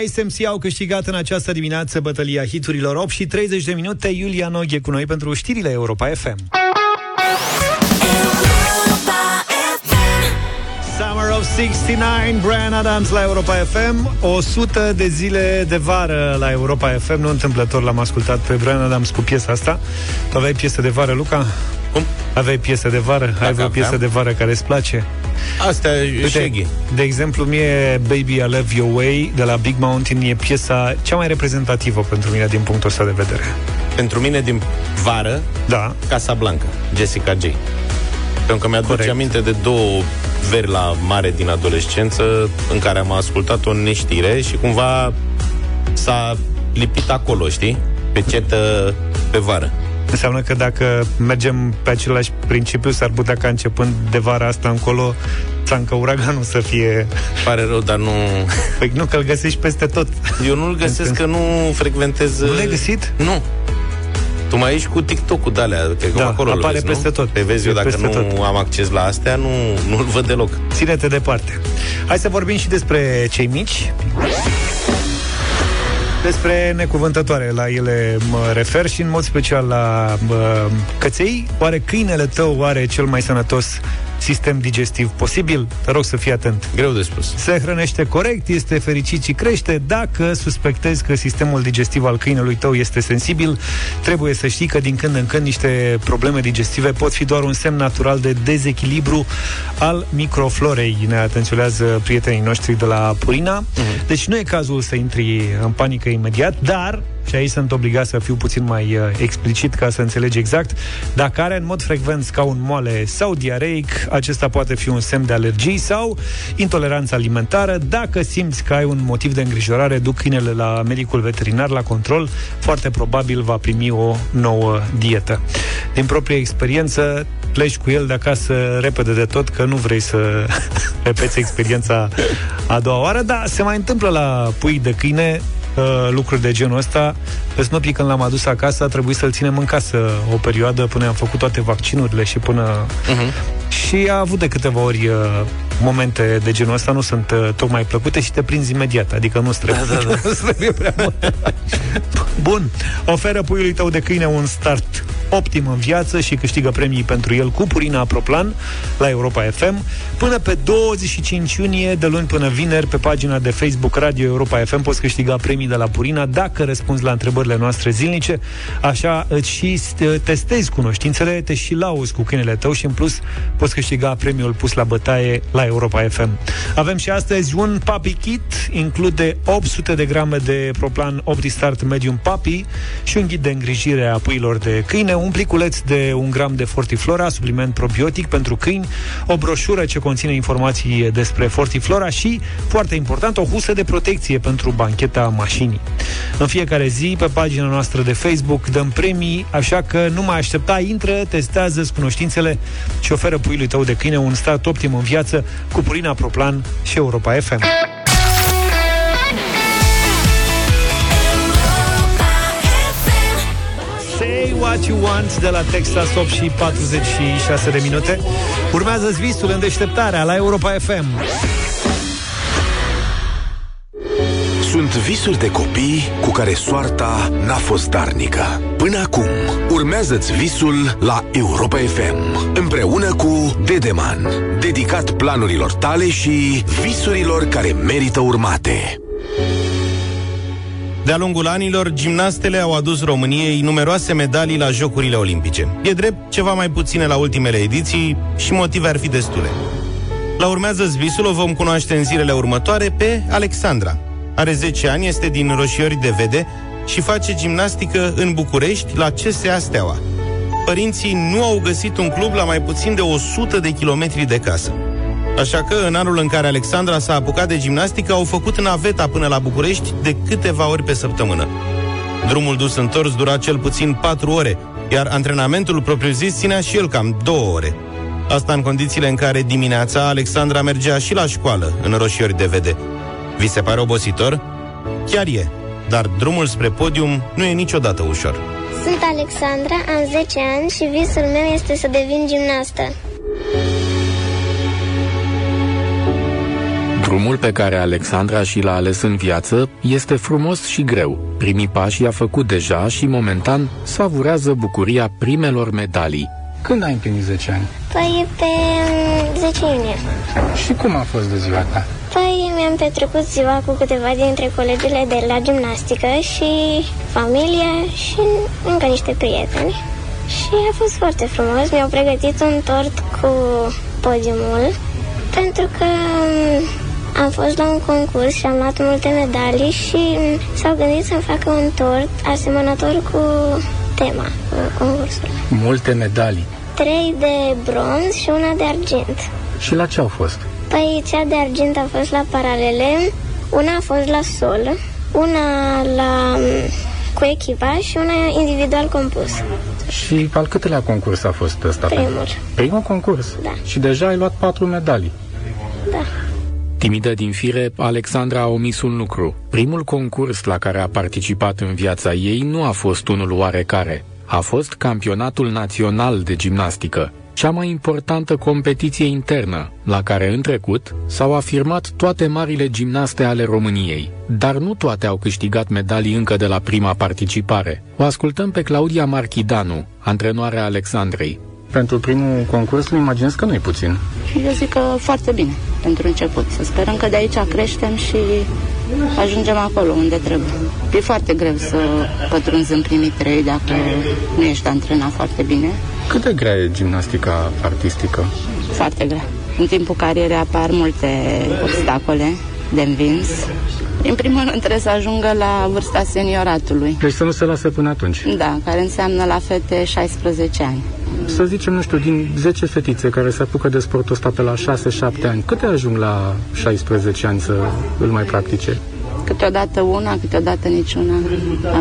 A
Way,
ISMC au câștigat în această dimineață bătălia hiturilor 8 și 30 de minute. Iulia Noghe cu noi pentru știrile Europa FM. Summer of 69, Brian Adams la Europa FM 100 de zile de vară la Europa FM Nu întâmplător l-am ascultat pe Brian Adams cu piesa asta Tu aveai piesă de vară, Luca?
Cum?
Aveai piesă de vară? Ai vreo piesă
aveam.
de vară care îți place?
Asta e Shaggy.
de exemplu, mie Baby I Love Your Way de la Big Mountain e piesa cea mai reprezentativă pentru mine din punctul ăsta de vedere.
Pentru mine din vară,
da.
Casablanca, Jessica J. Pentru că mi-aduce
Corect.
aminte de două veri la mare din adolescență în care am ascultat o neștire și cumva s-a lipit acolo, știi? Pe cetă pe vară.
Înseamnă că dacă mergem pe același principiu, s-ar putea ca începând de vara asta încolo, țancă uraganul să fie...
Pare rău, dar nu...
Păi nu, că îl găsești peste tot.
Eu nu-l găsesc că nu frecventez...
Nu l-ai găsit?
Nu. Tu mai ești cu TikTok-ul de alea, cred că
Da,
acolo îl
apare
vezi,
peste
nu?
tot.
Pe vezi, eu
E
dacă
peste
nu
tot.
am acces la astea, nu, nu-l văd deloc.
Ține-te departe. Hai să vorbim și despre cei mici. Despre necuvântătoare, la ele mă refer și în mod special la uh, căței. Oare câinele tău are cel mai sănătos sistem digestiv posibil? Te rog să fii atent.
Greu de spus.
Se hrănește corect, este fericit și crește. Dacă suspectezi că sistemul digestiv al câinelui tău este sensibil, trebuie să știi că din când în când niște probleme digestive pot fi doar un semn natural de dezechilibru al microflorei. Ne atenționează prietenii noștri de la Purina. Deci nu e cazul să intri în panică imediat, dar și aici sunt obligat să fiu puțin mai uh, explicit ca să înțelegi exact. Dacă are în mod frecvent scaun moale sau diareic, acesta poate fi un semn de alergii sau intoleranță alimentară. Dacă simți că ai un motiv de îngrijorare, duc câinele la medicul veterinar la control, foarte probabil va primi o nouă dietă. Din proprie experiență, pleci cu el de acasă repede de tot, că nu vrei să repeți experiența a doua oară, dar se mai întâmplă la pui de câine uh, lucruri de genul ăsta. Pe Snoopy, când l-am adus acasă, a trebuit să-l ținem în casă o perioadă până am făcut toate vaccinurile și până...
Uh-huh.
Și a avut de câteva ori uh, momente de genul ăsta, nu sunt uh, tocmai plăcute și te prinzi imediat, adică nu trebuie, da, da, da. nu trebuie prea mult. Bun, oferă puiului tău de câine un start optim în viață și câștigă premii pentru el cu Purina Aproplan la Europa FM. Până pe 25 iunie, de luni până vineri, pe pagina de Facebook Radio Europa FM poți câștiga premii de la Purina dacă răspunzi la întrebările noastre zilnice. Așa îți și st- testezi cunoștințele, te și lauzi cu câinele tău și în plus poți câștiga premiul pus la bătaie la Europa FM. Avem și astăzi un Papi Kit, include 800 de grame de Proplan OptiStart Medium Papi și un ghid de îngrijire a puilor de câine, un pliculeț de un gram de Fortiflora, supliment probiotic pentru câini, o broșură ce conține informații despre Fortiflora și, foarte important, o husă de protecție pentru bancheta mașinii. În fiecare zi, pe pagina noastră de Facebook, dăm premii, așa că nu mai aștepta, intră, testează cunoștințele și oferă puiului tău de câine un start optim în viață cu Purina Proplan și Europa FM. What you want de la Texas 8 și 46 de minute. Urmează visul în deșteptarea la Europa FM.
Sunt visuri de copii cu care soarta n-a fost darnică. Până acum, urmează-ți visul la Europa FM, împreună cu Dedeman, dedicat planurilor tale și visurilor care merită urmate.
De-a lungul anilor, gimnastele au adus României numeroase medalii la Jocurile Olimpice. E drept, ceva mai puține la ultimele ediții și motive ar fi destule. La urmează visul o vom cunoaște în zilele următoare pe Alexandra. Are 10 ani, este din Roșiori de Vede și face gimnastică în București la CSA Steaua. Părinții nu au găsit un club la mai puțin de 100 de kilometri de casă. Așa că, în anul în care Alexandra s-a apucat de gimnastică, au făcut naveta până la București de câteva ori pe săptămână. Drumul dus întors dura cel puțin 4 ore, iar antrenamentul propriu-zis ținea și el cam 2 ore. Asta în condițiile în care dimineața Alexandra mergea și la școală, în roșiori de vede. Vi se pare obositor? Chiar e, dar drumul spre podium nu e niciodată ușor.
Sunt Alexandra, am 10 ani și visul meu este să devin gimnastă.
Drumul pe care Alexandra și l-a ales în viață este frumos și greu. Primii pași i-a făcut deja și momentan savurează bucuria primelor medalii.
Când ai împlinit 10 ani?
Păi pe mm, 10 iunie.
Și cum a fost de ziua ta?
Păi mi-am petrecut ziua cu câteva dintre colegele de la gimnastică și familie și încă niște prieteni. Și a fost foarte frumos. Mi-au pregătit un tort cu podiumul pentru că mm, am fost la un concurs și am luat multe medalii și mm, s-au gândit să-mi facă un tort asemănător cu tema cu concursul.
Multe medalii.
Trei de bronz și una de argint.
Și la ce au fost?
Păi cea de argint a fost la paralele, una a fost la sol, una la mm, cu echipa și una individual compus.
Și al câtelea concurs a fost ăsta?
Primul.
Primul concurs?
Da.
Și deja ai luat patru medalii.
Da.
Timidă din fire, Alexandra a omis un lucru. Primul concurs la care a participat în viața ei nu a fost unul oarecare. A fost campionatul național de gimnastică, cea mai importantă competiție internă, la care în trecut s-au afirmat toate marile gimnaste ale României. Dar nu toate au câștigat medalii încă de la prima participare. O ascultăm pe Claudia Marchidanu, antrenoarea Alexandrei.
Pentru primul concurs îmi imaginez că nu e puțin.
Eu zic că foarte bine pentru început. Să sperăm că de aici creștem și ajungem acolo unde trebuie. E foarte greu să pătrunzi în primii trei dacă nu ești antrenat foarte bine.
Cât de grea e gimnastica artistică?
Foarte grea. În timpul carierei apar multe obstacole de învins. În primul rând trebuie să ajungă la vârsta senioratului.
Deci să nu se lase până atunci.
Da, care înseamnă la fete 16 ani.
Să zicem, nu știu, din 10 fetițe care se apucă de sportul ăsta pe la 6-7 ani, câte ajung la 16 ani să îl mai practice?
Câteodată una, câteodată niciuna.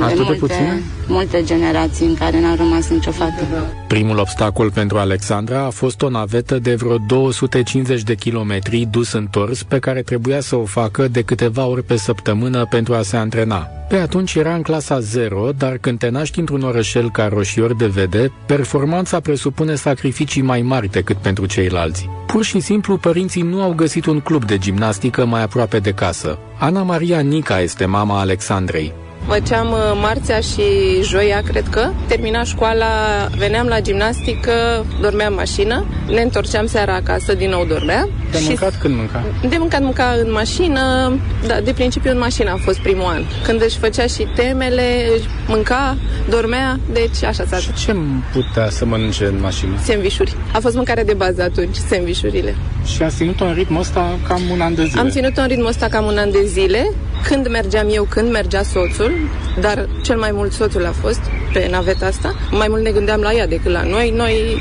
Atât de
multe,
puține?
multe generații în care n-a rămas nicio fată.
Primul obstacol pentru Alexandra a fost o navetă de vreo 250 de kilometri dus întors pe care trebuia să o facă de câteva ori pe săptămână pentru a se antrena. Pe atunci era în clasa 0, dar când te naști într-un orășel ca Roșior de Vede, performanța presupune sacrificii mai mari decât pentru ceilalți. Pur și simplu, părinții nu au găsit un club de gimnastică mai aproape de casă. Ana Maria Nica este mama Alexandrei.
Făceam uh, marțea și joia, cred că. Termina școala, veneam la gimnastică, dormeam în mașină, ne întorceam seara acasă, din nou dormeam.
Te-ai
și
mâncat când mânca?
de mâncat mânca în mașină, da, de principiu în mașină a fost primul an. Când își făcea și temele, își mânca, dormea, deci așa s-a
Ce putea să mănânce în mașină?
Sandvișuri. A fost mâncare de bază atunci, sandvișurile.
Și a ținut în ritmul ăsta cam un an de zile.
Am ținut în ritmul ăsta cam un an de zile, când mergeam eu, când mergea soțul, dar cel mai mult soțul a fost pe naveta asta. Mai mult ne gândeam la ea decât la noi. Noi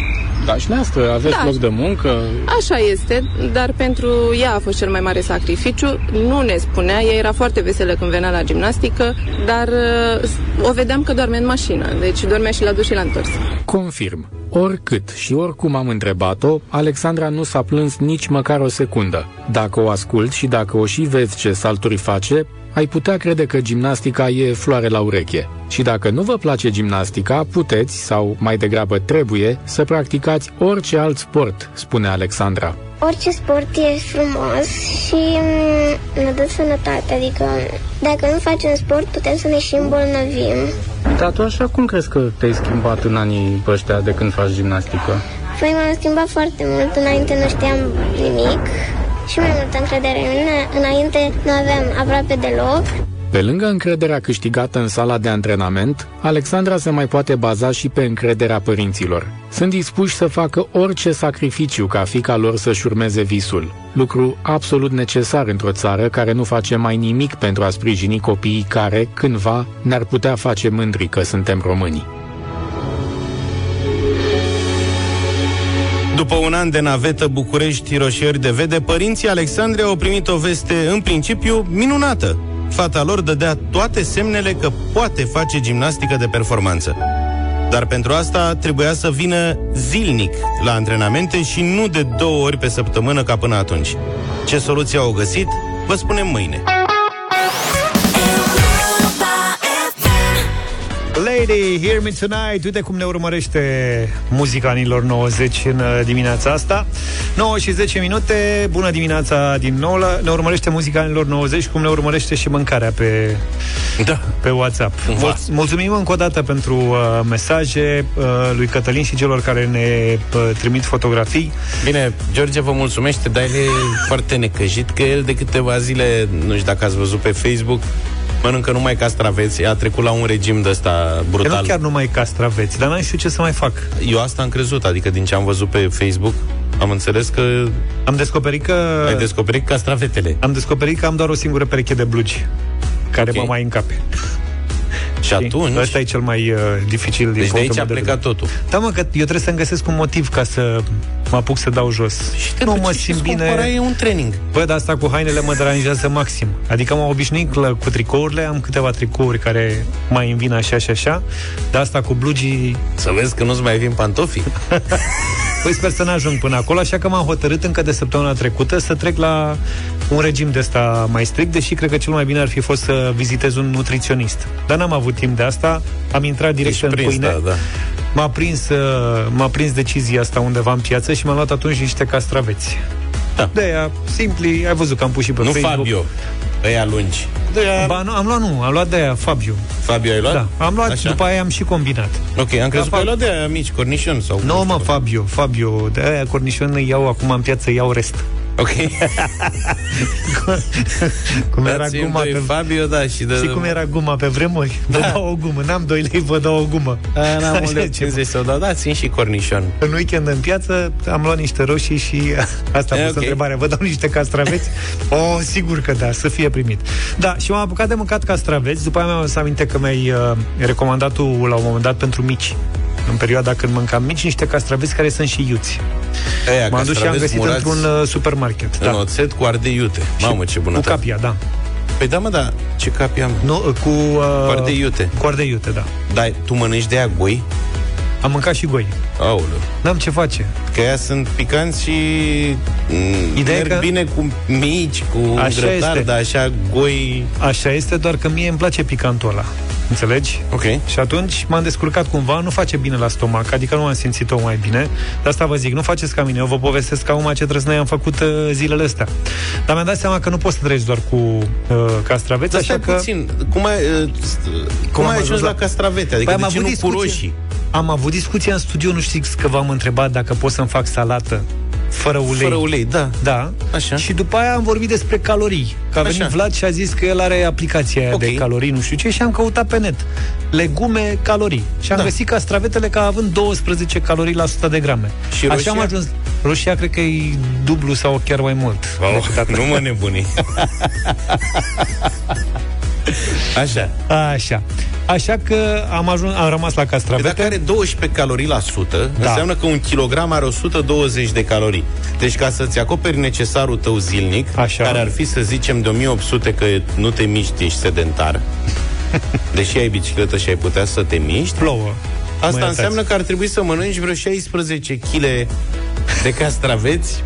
Da, și noastră aveți
Da.
loc de muncă.
Așa este, dar pentru ea a fost cel mai mare sacrificiu. Nu ne spunea, ea era foarte veselă când venea la gimnastică, dar uh, o vedeam că doarme în mașină, deci dormea și la dus și la întors.
Confirm. Oricât și oricum am întrebat-o, Alexandra nu s-a plâns nici măcar o secundă. Dacă o ascult și dacă o și vezi ce salturi face, ai putea crede că gimnastica e floare la ureche. Și dacă nu vă place gimnastica, puteți, sau mai degrabă trebuie, să practicați orice alt sport, spune Alexandra.
Orice sport e frumos și mm, ne dă sănătate, adică dacă nu facem sport putem să ne și îmbolnăvim.
Dar tu așa cum crezi că te-ai schimbat în anii ăștia de când faci gimnastică?
Păi m-am schimbat foarte mult, înainte nu știam nimic și mai multă încredere în mine, înainte nu aveam aproape deloc.
Pe lângă încrederea câștigată în sala de antrenament, Alexandra se mai poate baza și pe încrederea părinților. Sunt dispuși să facă orice sacrificiu ca fica lor să-și urmeze visul, lucru absolut necesar într-o țară care nu face mai nimic pentru a sprijini copiii care, cândva, ne-ar putea face mândri că suntem români.
După un an de navetă București Roșiori de Vede, părinții Alexandrei au primit o veste, în principiu, minunată. Fata lor dădea toate semnele că poate face gimnastică de performanță. Dar pentru asta trebuia să vină zilnic la antrenamente și nu de două ori pe săptămână ca până atunci. Ce soluție au găsit? Vă spunem mâine.
Lady, Hear Me Tonight. Uite cum ne urmărește muzica anilor 90 în uh, dimineața asta. 9 și 10 minute. Bună dimineața din nou la, Ne urmărește muzica anilor 90 Cum ne urmărește și mâncarea pe,
da.
pe WhatsApp. Mul- Mulțumim încă o dată pentru uh, mesaje uh, Lui Cătălin și celor care ne uh, trimit fotografii.
Bine, George vă mulțumește, dar el e foarte necăjit că el de câteva zile, nu știu dacă ați văzut pe Facebook, mănâncă numai castraveți, a trecut la un regim de ăsta
Eu
brutal.
nu chiar numai castraveți Dar n-am știu ce să mai fac
Eu asta am crezut, adică din ce am văzut pe Facebook, am înțeles că
Am descoperit că
ai descoperit castravetele.
Am descoperit că am doar o singură pereche de blugi Care mă mai încape
Și atunci...
Ăsta e cel mai uh, dificil din
Deci de aici
punctul
a
meu
plecat
vedere.
totul.
Da, mă, că eu trebuie să-mi găsesc un motiv ca să mă apuc să dau jos. Și nu mă simt bine.
e un training.
Bă, dar asta cu hainele mă deranjează maxim. Adică m-am obișnuit la, cu tricourile, am câteva tricouri care mai îmi vin așa și așa, dar asta cu blugii...
Să vezi că nu-ți mai vin pantofii.
Păi sper să n-ajung până acolo, așa că m-am hotărât încă de săptămâna trecută să trec la un regim de ăsta mai strict, deși cred că cel mai bine ar fi fost să vizitez un nutriționist. Dar n-am avut timp de asta, am intrat direct
Ești
în
prins,
pâine.
da, da.
M-a prins, uh, m-a prins decizia asta undeva în piață și mi-am luat atunci niște castraveți.
Da.
De aia, simpli, ai văzut că am pus și pe
Nu
Facebook.
Fabio, ăia lungi.
De aia... Ba, nu, am luat nu, am luat de aia Fabio.
Fabio ai luat?
Da, am luat,
Așa?
după aia am și combinat.
Ok, am crezut
Da,
că ai luat de aia mici, cornișon sau...
Nu, mă, Fabio, Fabio, de aia cornișon îi iau acum în piață, iau rest.
Ok.
cum era
Dați-mi
guma
doi
pe...
Fabio, da, și de...
Și cum era guma pe vremuri? Vă dau o gumă, n-am 2 lei, vă dau o gumă.
A, n-am un
Așa
leu
ce-
50 sau da, da, țin și cornișon.
În weekend în piață am luat niște roșii și asta a
E,
fost
ok.
întrebarea. Vă dau niște castraveți? o, sigur că da, să fie primit. Da, și m-am apucat de mâncat castraveți. După aia mi-am să aminte că mi-ai uh, recomandat tu la un moment dat pentru mici. În perioada când mâncam mici, niște castraveți care sunt și iuți.
Aia,
M-am dus și am
castraveți
găsit
murați
într-un uh, supermarket.
În
Da.
oțet cu ardei iute. Mamă, ce bună.
Cu capia, da.
Păi da, mă, da, ce capi am?
Nu, uh, cu... Uh,
Cu ardei iute.
Cu ardei iute, da.
Dar tu mănânci de aia goi?
Am mâncat și goi.
Aoleu.
N-am ce face.
Că ea sunt picanți și mm,
Ideea e
merg
că-
bine cu mici, cu
Așa
grătar,
este.
dar așa goi...
Așa este, doar că mie îmi place picantul ăla. Înțelegi?
Ok.
Și atunci m-am descurcat cumva, nu face bine la stomac, adică nu am simțit-o mai bine. De asta vă zic, nu faceți ca mine, eu vă povestesc acum ce trăsnăi am făcut uh, zilele astea. Dar mi-am dat seama că nu poți să treci doar cu uh, castraveți,
Dar
așa
stai
că...
puțin, cum ai, uh, cum
am
ai ajuns
ajuns
la,
la-
castravete? Adică
Păi
de
am
ce
avut
nu cu
discuție.
roșii?
Am avut discuția în studio, nu știți că v-am întrebat dacă pot să-mi fac salată fără ulei.
Fără ulei, da.
Da.
Așa.
Și după aia am vorbit despre calorii. Că a venit
Așa.
Vlad și a zis că el are aplicația aia
Ok.
de calorii, nu știu ce, și am căutat pe net. Legume, calorii. Și am
Da.
găsit castravetele ca având 12 calorii la 100 de grame.
Și
Așa
roșia?
am ajuns. Roșia cred că e dublu sau chiar mai mult. decât atât.
nu mă nebuni. Așa.
Așa. Așa că am ajuns, am rămas la
Păi
castravete.
dacă are 12 calorii la 100,
Da.
înseamnă că un kilogram are 120 de calorii. Deci ca să-ți acoperi necesarul tău zilnic,
Așa.
care ar fi să zicem de 1800 că nu te miști, ești sedentar, deși ai bicicletă și ai putea să te miști,
Plouă. Mă
asta
iertați.
înseamnă că ar trebui să mănânci vreo 16 kg de castraveți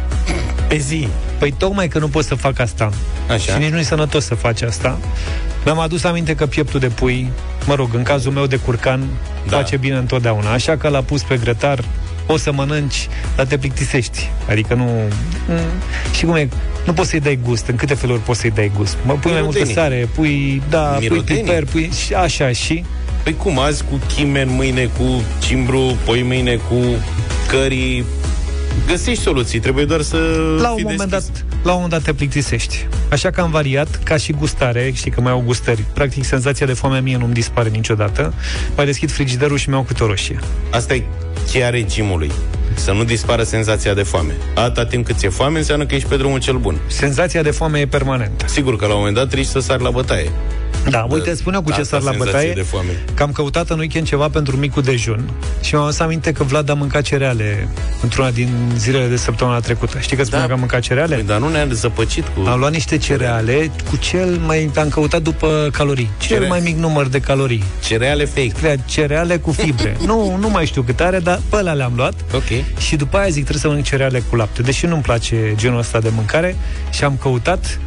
pe zi.
Păi tocmai că nu pot să fac asta.
Așa.
Și nici nu e sănătos să faci asta. Mi-am adus aminte că pieptul de pui, mă rog, în cazul meu de curcan,
Da.
face bine întotdeauna. Așa că l-a pus pe grătar, o să mănânci, dar te plictisești. Adică nu... Mm, Și cum e? Nu poți să-i dai gust. În câte feluri poți să-i dai gust? Mă, pui mai multă
Mirodenii.
sare, pui, da, pui
Mirodenii.
piper, pui... Și așa, și...
Păi cum azi cu chimen, mâine cu cimbru, poi mâine cu cării. Găsești soluții, trebuie doar să
La un,
fii
moment
deschis.
dat, la un moment dat te plictisești. Așa că am variat, ca și gustare, știi că mai au gustări. Practic, senzația de foame mie nu-mi dispare niciodată. Mai deschid frigiderul și mi-au câte o roșie.
Asta e cheia regimului. Să nu dispară senzația de foame. Atâta timp cât ți-e foame, înseamnă că ești pe drumul cel bun.
Senzația de foame e permanentă.
Sigur că la un moment dat trebuie să sari la bătaie.
Da, uite, spuneau cu ce
Asta
sar la
senzație
bătaie
de foame.
că am căutat în weekend ceva pentru micul dejun și mi-am adus aminte că Vlad a mâncat cereale într-una din zilele de săptămâna trecută. Știi că spunea că am mâncat cereale?
Păi, dar nu ne-a zăpăcit cu...
Am luat niște cereale cu cel mai... Am căutat după calorii. Cel
Cere-
mai mic număr de calorii.
Cereale fake.
Scria cereale cu fibre. nu, nu mai știu cât are, dar pe ăla le-am luat.
Ok.
Și după aia zic, trebuie să mănânc cereale cu lapte. Deși nu-mi place genul ăsta de mâncare. Și am căutat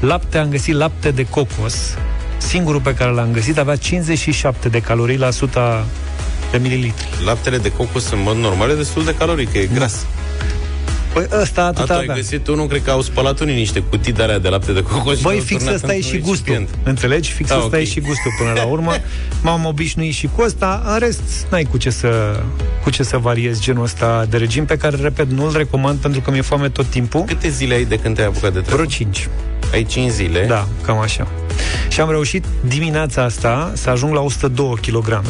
lapte, am găsit lapte de cocos Singurul pe care l-am găsit avea 57 de calorii la 100 de mililitri.
Laptele de cocos în mod normal e destul de caloric, că e gras.
Păi ăsta atât
Atunci ai
avea.
găsit unul, cred că au spălat unii niște cutii de alea de lapte de cocos și
Băi,
le-au
fix
turnat
ăsta e
într-un
și gustul.
recipient.
Înțelegi? Fix
Da,
ăsta
ok.
e și gustul până la urmă. M-am obișnuit și cu ăsta. În rest, n-ai cu ce să, cu ce să variezi genul ăsta de regim pe care, repet, nu-l recomand pentru că mi-e foame tot timpul.
Câte zile ai de când te-ai apucat de treabă?
Vreo 5.
Ai 5 zile?
Da, cam așa. Și am reușit dimineața asta să ajung la 102 kg.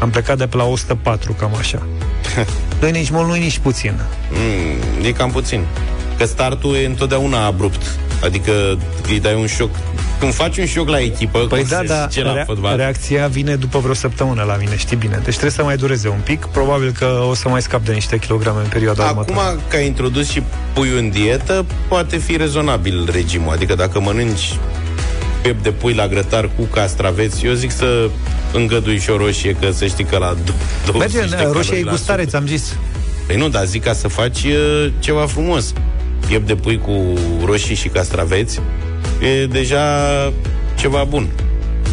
Am plecat de pe la 104, cam așa. Nu nici mult, nu nici puțin.
Mm, e cam puțin. Că startul e întotdeauna abrupt. Adică îi dai un șoc. Când faci un șoc la echipă,
Păi
cum
da,
se
da,
zice la
rea-
fotbal,
reacția vine după vreo săptămână la mine, știi bine. Deci trebuie să mai dureze un pic. Probabil că o să mai scap de niște kilograme în perioada
Acum
următoare.
că ai introdus și puiul în dietă, poate fi rezonabil regimul. Adică dacă mănânci piept de pui la grătar cu castraveți, eu zic să îngădui și o roșie, că să știi că la do- 20
Merge,
de
în
calorii
roșia e
la
gustareț,
sută.
ți-am zis.
Păi nu, dar zic ca să faci e, ceva frumos. Piept de pui cu roșii și castraveți e deja ceva bun.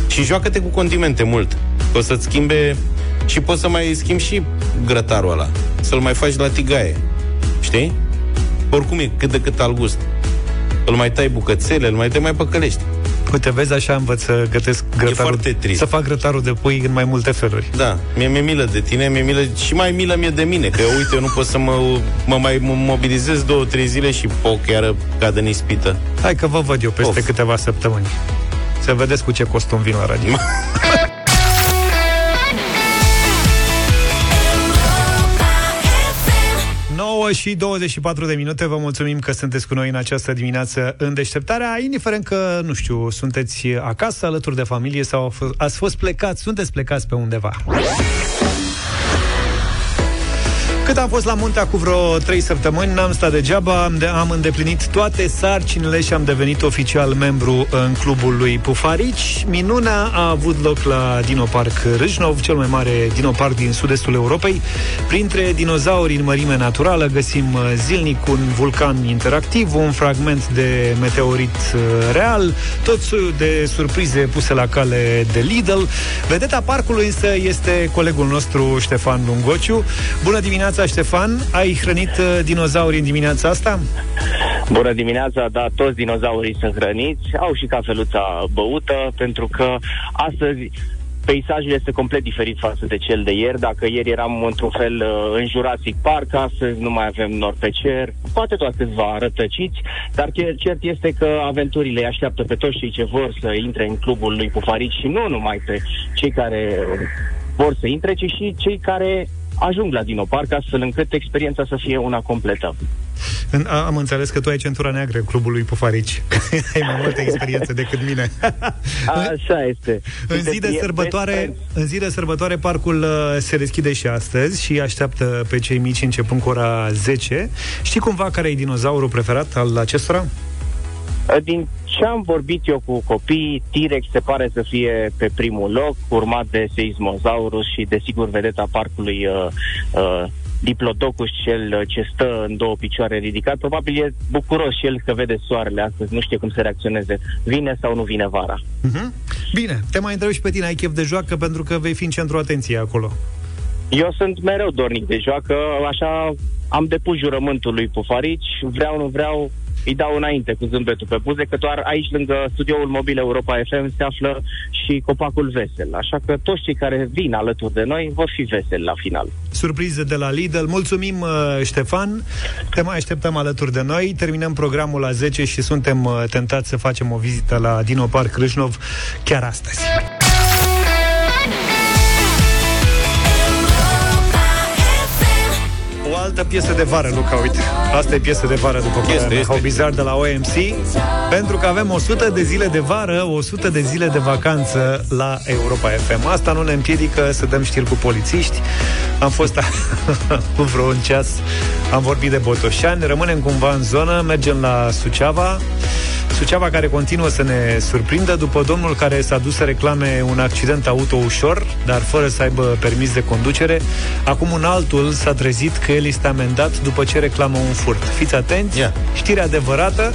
Și joacă-te cu condimente mult. Că o să-ți schimbe și poți să mai schimbi și grătarul ăla. Să-l mai faci la tigaie. Știi? Oricum e cât de cât al gust. Îl mai tai bucățele, îl mai tai mai păcălești.
Uite, vezi, așa învăț să gătesc grătarul.
foarte trist.
Să fac grătarul de pui în mai multe feluri.
Da, mie mi-e milă de tine, mi-e milă și mai milă mie de mine, că uite, eu nu pot să mă, mă mai mobilizez două, trei zile și poc chiar cad în ispită.
Hai că vă văd eu peste
Of.
câteva săptămâni. Să vedeți cu ce costum vin la radio. și 24 de minute, vă mulțumim că sunteți cu noi în această dimineață în deșteptarea, indiferent că, nu știu, sunteți acasă, alături de familie sau f- ați fost plecați, sunteți plecați pe undeva. Cât am fost la munte acum vreo 3 săptămâni, n-am stat degeaba, am, de, am îndeplinit toate sarcinile și am devenit oficial membru în clubul lui Pufarici. Minunea a avut loc la Dinoparc Râșnov, cel mai mare dinoparc din sud-estul Europei. Printre dinozauri în mărime naturală găsim uh, zilnic un vulcan interactiv, un fragment de meteorit uh, real, tot soiul de surprize puse la cale de Lidl. Vedeta parcului însă este colegul nostru Ștefan Lungociu. Bună dimineața, Ștefan! Ai hrănit uh, dinozaurii în dimineața asta?
Bună dimineața, da, toți dinozaurii sunt hrăniți, au și cafeluța băută, pentru că astăzi peisajul este complet diferit față de cel de ieri. Dacă ieri eram într-un fel uh, în Jurassic Park, astăzi nu mai avem nori pe cer, poate toate câțiva rătăciți, dar cer- cert este că aventurile îi așteaptă pe toți cei ce vor să intre în clubul lui Pufarici și nu numai pe cei care vor să intre, ci și cei care ajung la Dinoparc astfel încât experiența să fie una completă.
În, a, am înțeles că tu ai centura neagră în clubul lui Pufarici. ai mai multe experiențe decât mine.
Așa este.
În zi de sărbătoare, în zi de sărbătoare parcul uh, se deschide și astăzi și așteaptă pe cei mici începând cu ora 10. Știi cumva care e dinozaurul preferat al acestora?
Din ce am vorbit eu cu copiii, T-Rex se pare să fie pe primul loc, urmat de Seismosaurus și, desigur, vedeta parcului uh, uh, Diplodocus, cel uh, ce stă în două picioare ridicat. Probabil e bucuros și el că vede soarele astăzi, nu știe cum să reacționeze. Vine sau nu vine vara?
Uh-huh. Bine, te mai întreb și pe tine, ai chef de joacă pentru că vei fi în centru atenției acolo.
Eu sunt mereu dornic de joacă, așa am depus jurământul lui Pufarici, vreau, nu vreau, îi dau înainte cu zâmbetul pe buze, că doar aici lângă studioul mobil Europa FM se află și copacul vesel. Așa că toți cei care vin alături de noi vor fi veseli la final.
Surprize de la Lidl. Mulțumim, uh, Ștefan. Te mai așteptăm alături de noi. Terminăm programul la 10 și suntem uh, tentați să facem o vizită la Dino Park Râșnov chiar astăzi. Altă piesă de vară, Luca, uite. Asta e piesă de vară după părerea mea. How Bizarre de la OMC. Pentru că avem 100 de zile de vară, 100 de zile de vacanță la Europa FM. Asta nu ne împiedică să dăm știri cu polițiști. Am fost cu vreo un ceas, am vorbit de Botoșani, rămânem cumva în zonă, mergem la Suceava, Suceava care continuă să ne surprindă după domnul care s-a dus să reclame un accident auto ușor, dar fără să aibă permis de conducere. Acum un altul s-a trezit că el este amendat după ce reclamă un furt. Fiți atenți,
Ia.
știre adevărată.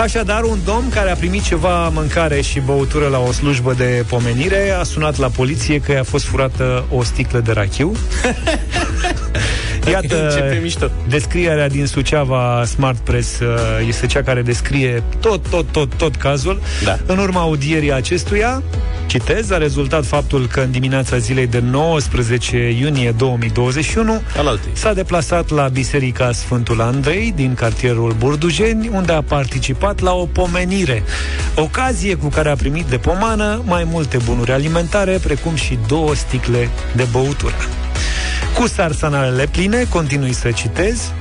Așadar, un domn care a primit ceva mâncare și băutură la o slujbă de pomenire a sunat la poliție că i-a fost furată o sticlă de rachiu. Iată,
Începe mișto.
descrierea din Suceava Smart Press uh, este cea care descrie tot, tot, tot, tot cazul.
Da.
În urma audierii acestuia, citez, a rezultat faptul că în dimineața zilei de 19 iunie 2021
Alaltăi.
s-a deplasat la Biserica Sfântul Andrei din cartierul Burdujeni, unde a participat la o pomenire, ocazie cu care a primit de pomană mai multe bunuri alimentare, precum și două sticle de băutură. Cu sarsanalele pline, continui să citez,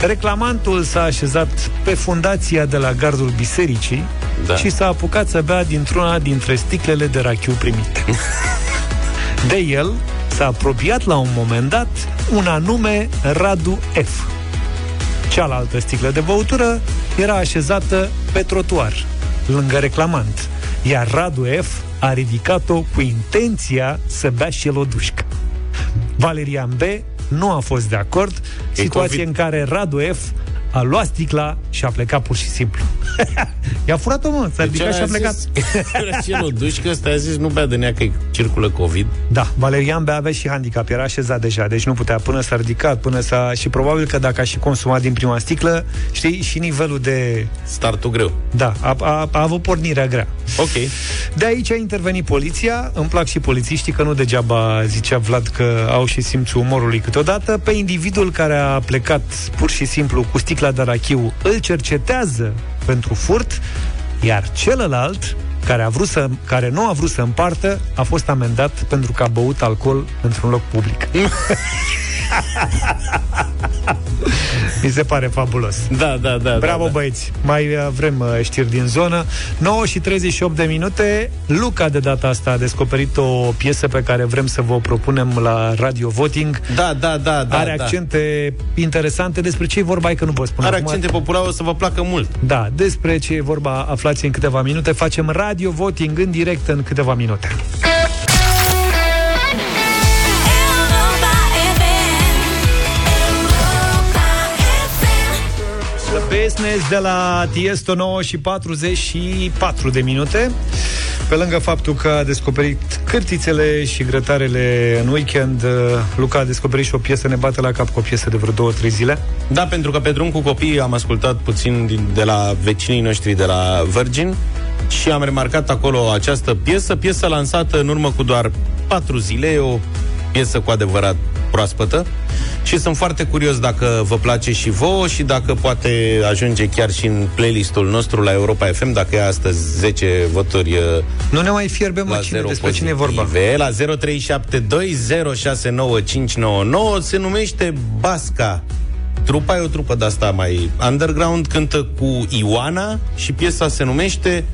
reclamantul s-a așezat pe fundația de la gardul bisericii
Da.
și s-a apucat să bea dintr-una dintre sticlele de rachiu primite. De el s-a apropiat la un moment dat un anume Radu F. Cealaltă sticlă de băutură era așezată pe trotuar, lângă reclamant, iar Radu F a ridicat-o cu intenția să bea și el o dușcă. Valerian B nu a fost de acord, situație
COVID.
în care Radu F a luat sticla și a plecat pur și simplu. I-a furat-o, mă, s-a ridicat și a plecat.
și el o dușcă, ăsta a zis, nu bea de nea că circulă COVID.
Da, Valerian Bea avea și handicap, era așezat deja, deci nu putea până s-a ridicat, până s-a... Și probabil că dacă a și consumat din prima sticlă, știi, și nivelul de...
Startul greu.
Da, a, a, a avut pornirea grea.
Ok.
De aici a intervenit poliția, îmi plac și polițiștii, că nu degeaba zicea Vlad că au și simțul umorului câteodată, pe individul care a plecat pur și simplu cu sticla de rachiu, îl cercetează pentru furt, iar celălalt care, a vrut să, care nu a vrut să împartă, a fost amendat pentru că a băut alcool într-un loc public. Mi se pare fabulos.
Da, da, da.
Bravo,
da, da.
băieți! Mai uh, vrem uh, știri din zonă. 9 și 38 de minute. Luca, de data asta, a descoperit o piesă pe care vrem să vă o propunem la Radio Voting.
Da, da, da, da.
Are
da.
accente interesante. Despre ce e vorba, hai că nu vă spun
Are
acum.
accente populare, o să vă placă mult.
Da, despre ce e vorba aflați în câteva minute. Facem Radio Voting în direct în câteva minute. Business de la Tiesto 9 și 44 de minute. Pe lângă faptul că a descoperit cârtițele și grătarele în weekend, uh, Luca a descoperit și o piesă, ne bate la cap cu o piesă de vreo 2-3 zile.
Da, pentru că pe drum cu copiii am ascultat puțin din, de la vecinii noștri de la Virgin și am remarcat acolo această piesă, piesă lansată în urmă cu doar patru zile, e o piesă cu adevărat proaspătă și sunt foarte curios dacă vă place și vouă și dacă poate ajunge chiar și în playlistul nostru la Europa FM, dacă e astăzi 10 voturi uh,
Nu ne mai fierbe, mă,
la
cine,
zero
despre cine e vorba?
pozitive, La 0372069599 se numește Basca. Trupa e o trupă de asta mai underground, cântă cu Ioana și piesa se numește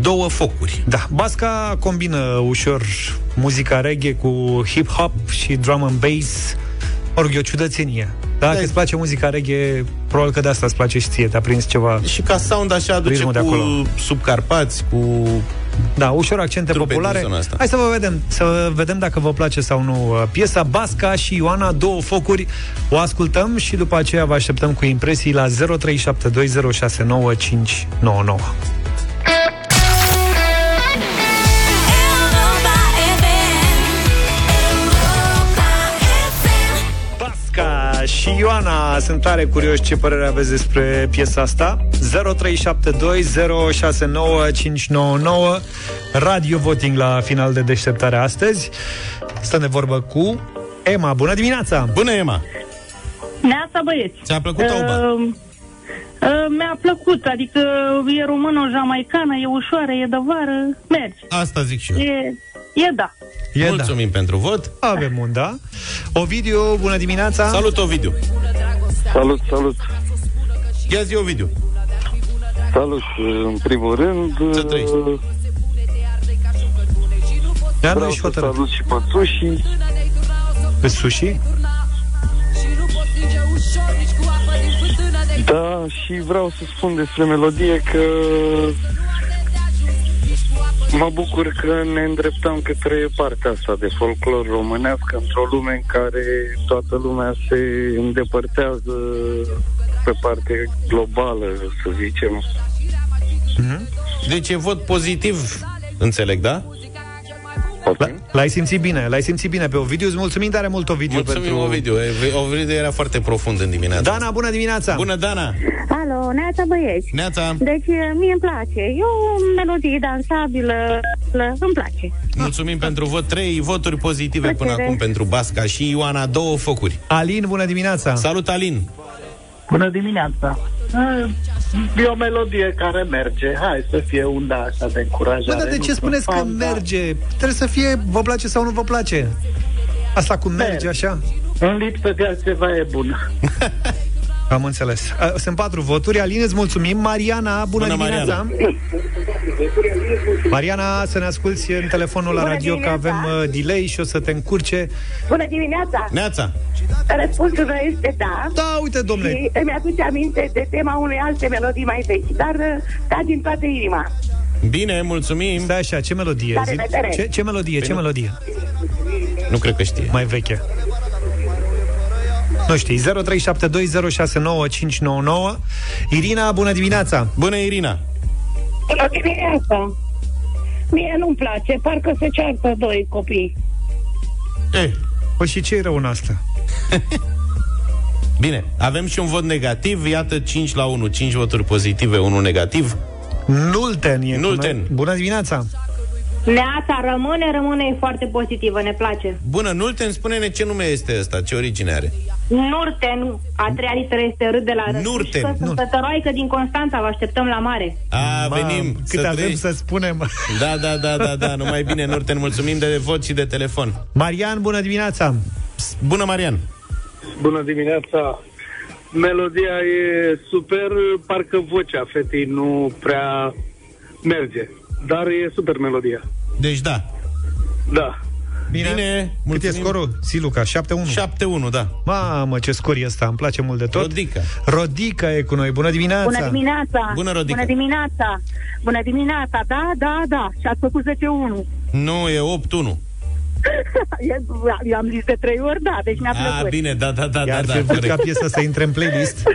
Două focuri.
Da, Basca combină ușor muzica reggae cu hip-hop și drum and bass. Ori e o ciudățenie. Dacă
Da.
îți place muzica reggae, probabil că de asta îți place și ție, te-a prins ceva.
Și ca sound așa aduce
Ritmul
cu
de acolo.
subcarpați, cu...
Da, ușor accente
Trupe
populare.
din zona asta.
Hai să vă vedem, să vedem dacă vă place sau nu uh, piesa Basca și Ioana, două focuri. O ascultăm și după aceea vă așteptăm cu impresii la 0372069599. Și Ioana sunt tare curioși ce părere aveți despre piesa asta 0372069599 Radio Voting la final de deșteptare astăzi Stăm de vorbă cu Emma, bună dimineața!
Bună, Emma!
Neața, băieți.
Ți-a plăcut auba?
Uh, uh, mi-a plăcut, adică e română, jamaicană, e ușoară, e de vară, merge.
Asta zic și eu.
E, e da.
E
Mulțumim pentru vot.
Avem un da Ovidiu, bună dimineața!
Salut, Ovidiu!
Salut, salut.
Ia zi, Ovidiu!
Salut, în primul rând.
Să trăiești.
Ia
Vreau
nu și
să
hotărât.
salut și pe sushi.
Pe sushi?
Da, Da, și vreau să spun despre melodie că mă bucur că ne îndreptăm către partea asta de folclor românească într-o lume în care toată lumea se îndepărtează pe parte globală, să zicem.
Deci e vot pozitiv, înțeleg, da?
L-ai simțit bine, l-ai simțit bine pe Ovidiu. Îți mulțumim tare mult, Ovidiu,
Mulțumim,
pentru...
Ovidiu. Ovidiu era foarte profund în dimineața.
Dana, bună dimineața!
Bună, Dana!
Alo, neața băieți.
Neața.
Deci, mie îmi place. E o melodie dansabilă, îmi place.
Mulțumim pentru vot. Trei voturi pozitive până
Plăcere.
acum pentru Basca și Ioana, două focuri.
Alin, bună dimineața!
Salut, Alin!
Bună dimineața! E o melodie care merge. Hai să fie unda așa de
Bă,
încurajare.
dar de
nu
ce spuneți că
sunt fan, dar
merge? Trebuie să fie, vă place sau nu vă place? Asta cum merge
Merge.
așa?
În lipsă de altceva e bun.
Am înțeles. A, Sunt patru voturi. Alin, îți mulțumim. Mariana, bună,
Bună,
dimineața. Mariana, să ne asculti în telefonul la
Bună
radio, că
dimineața.
avem uh, delay și o să te încurce.
Bună dimineața!
Neața!
Răspunsul meu este da.
Da, uite, domnule.
Și îmi aduce aminte de tema unei alte melodii mai vechi, dar uh, ca din toată inima.
Bine, mulțumim.
Stai așa, ce melodie?
La
Zi-
revedere.
Ce, ce melodie? Ce melodie?
Nu cred că știe.
Mai veche. Nu știi, 0372069599 Irina, bună dimineața!
Bună, Irina!
Bună dimineața! Mie nu-mi place, parcă se ceartă doi copii.
Eh.
Păi și ce e rău în asta?
Bine, avem și un vot negativ, iată 5 la 1, 5 voturi pozitive, 1 negativ.
Nulten e cu
Nulten.
noi. Bună dimineața!
Neața rămâne, rămâne e foarte pozitivă, ne place.
Bună, Nulten, spune-ne ce nume este ăsta, ce origine are.
Nurten, a treia literă este râd de la
Nurten.
Rădușcă, sunt tătăroaică din Constanța, vă așteptăm la mare.
A,
Mam,
venim
cât avem
trăiești.
să spunem.
Da, da, da, da, da, numai bine, Nurten, mulțumim de vot și de telefon.
Marian, bună dimineața!
Bună, Marian!
Bună dimineața! Melodia e super, parcă vocea fetei nu prea merge. Dar e super melodia.
Deci da.
Da.
Bine,
Bine
Cât e scorul? Siluca, 7-1.
7-1, da.
Mamă, ce scor e ăsta, îmi place mult de tot.
Rodica.
Rodica e cu noi, bună dimineața!
Bună dimineața!
Bună, Rodica.
Bună dimineața! Bună dimineața! Da, da, da! Și ați făcut 10-1.
Nu, e 8-1.
E- Eu am zis de trei ori, da, deci mi-a
A,
plăcut.
bine, da, da, da, da,
Iar
da,
fi vrut ca
corect.
piesa să intre în playlist.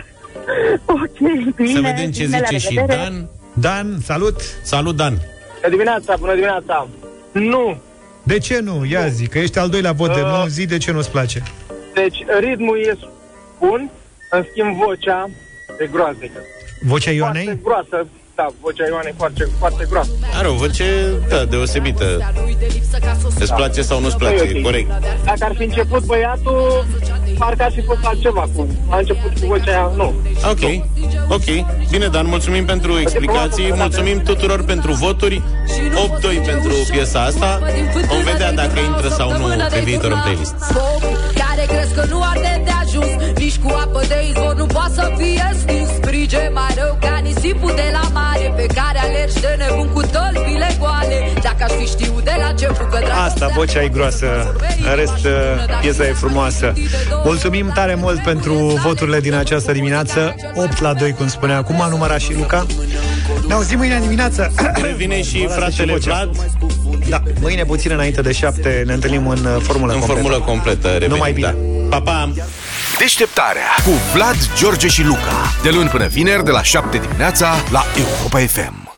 Ok, bine.
Să vedem ce
bine, la
zice și
revedere.
Dan.
Dan, salut!
Salut, Dan!
Bună dimineața, bună dimineața! Nu!
De ce nu? Ia zi, că ești al doilea vot de
Uh.
nu, zi de ce nu-ți place.
Deci ritmul e bun, în schimb vocea e groaznică.
Vocea
Foarte
Ioanei?
groasă, da, vocea Ioanei e foarte, foarte groasă.
Are o voce, da, deosebită. Îți place sau nu-ți
Nu e
place,
ok.
corect.
Dacă ar fi început băiatul, parcă ar fi fost altceva. Cum a început cu vocea aia, nu.
Ok, ok. Bine, Dan, mulțumim pentru explicații, mulțumim tuturor pentru voturi. 8-2 pentru piesa asta. Vom vedea dacă intră sau nu pe viitor în playlist.
Care crezi că nu arde de ajuns Nici cu apă de izvor nu poate să fie stins Frige mai rău ca nisipul de la mare Pe care alergi de nebun cu tălpile goale Dacă aș fi știut de la început că dragostea
Asta, vocea e groasă. În rest, uh, piesa e frumoasă. Mulțumim tare mult pentru voturile din această dimineață. 8 la 2, cum spunea acum, a numărat și Luca. Ne auzim mâine dimineață.
Revine și
Mă lasă
fratele
vocea.
Vlad
Da, mâine puțin înainte de 7 ne întâlnim în uh, formulă
în
completă.
formulă completă. Revenim,
Numai bine.
Da. Pa, pa!
Deșteptarea cu Vlad, George și Luca. De luni până vineri, de la 7 dimineața, la Europa FM.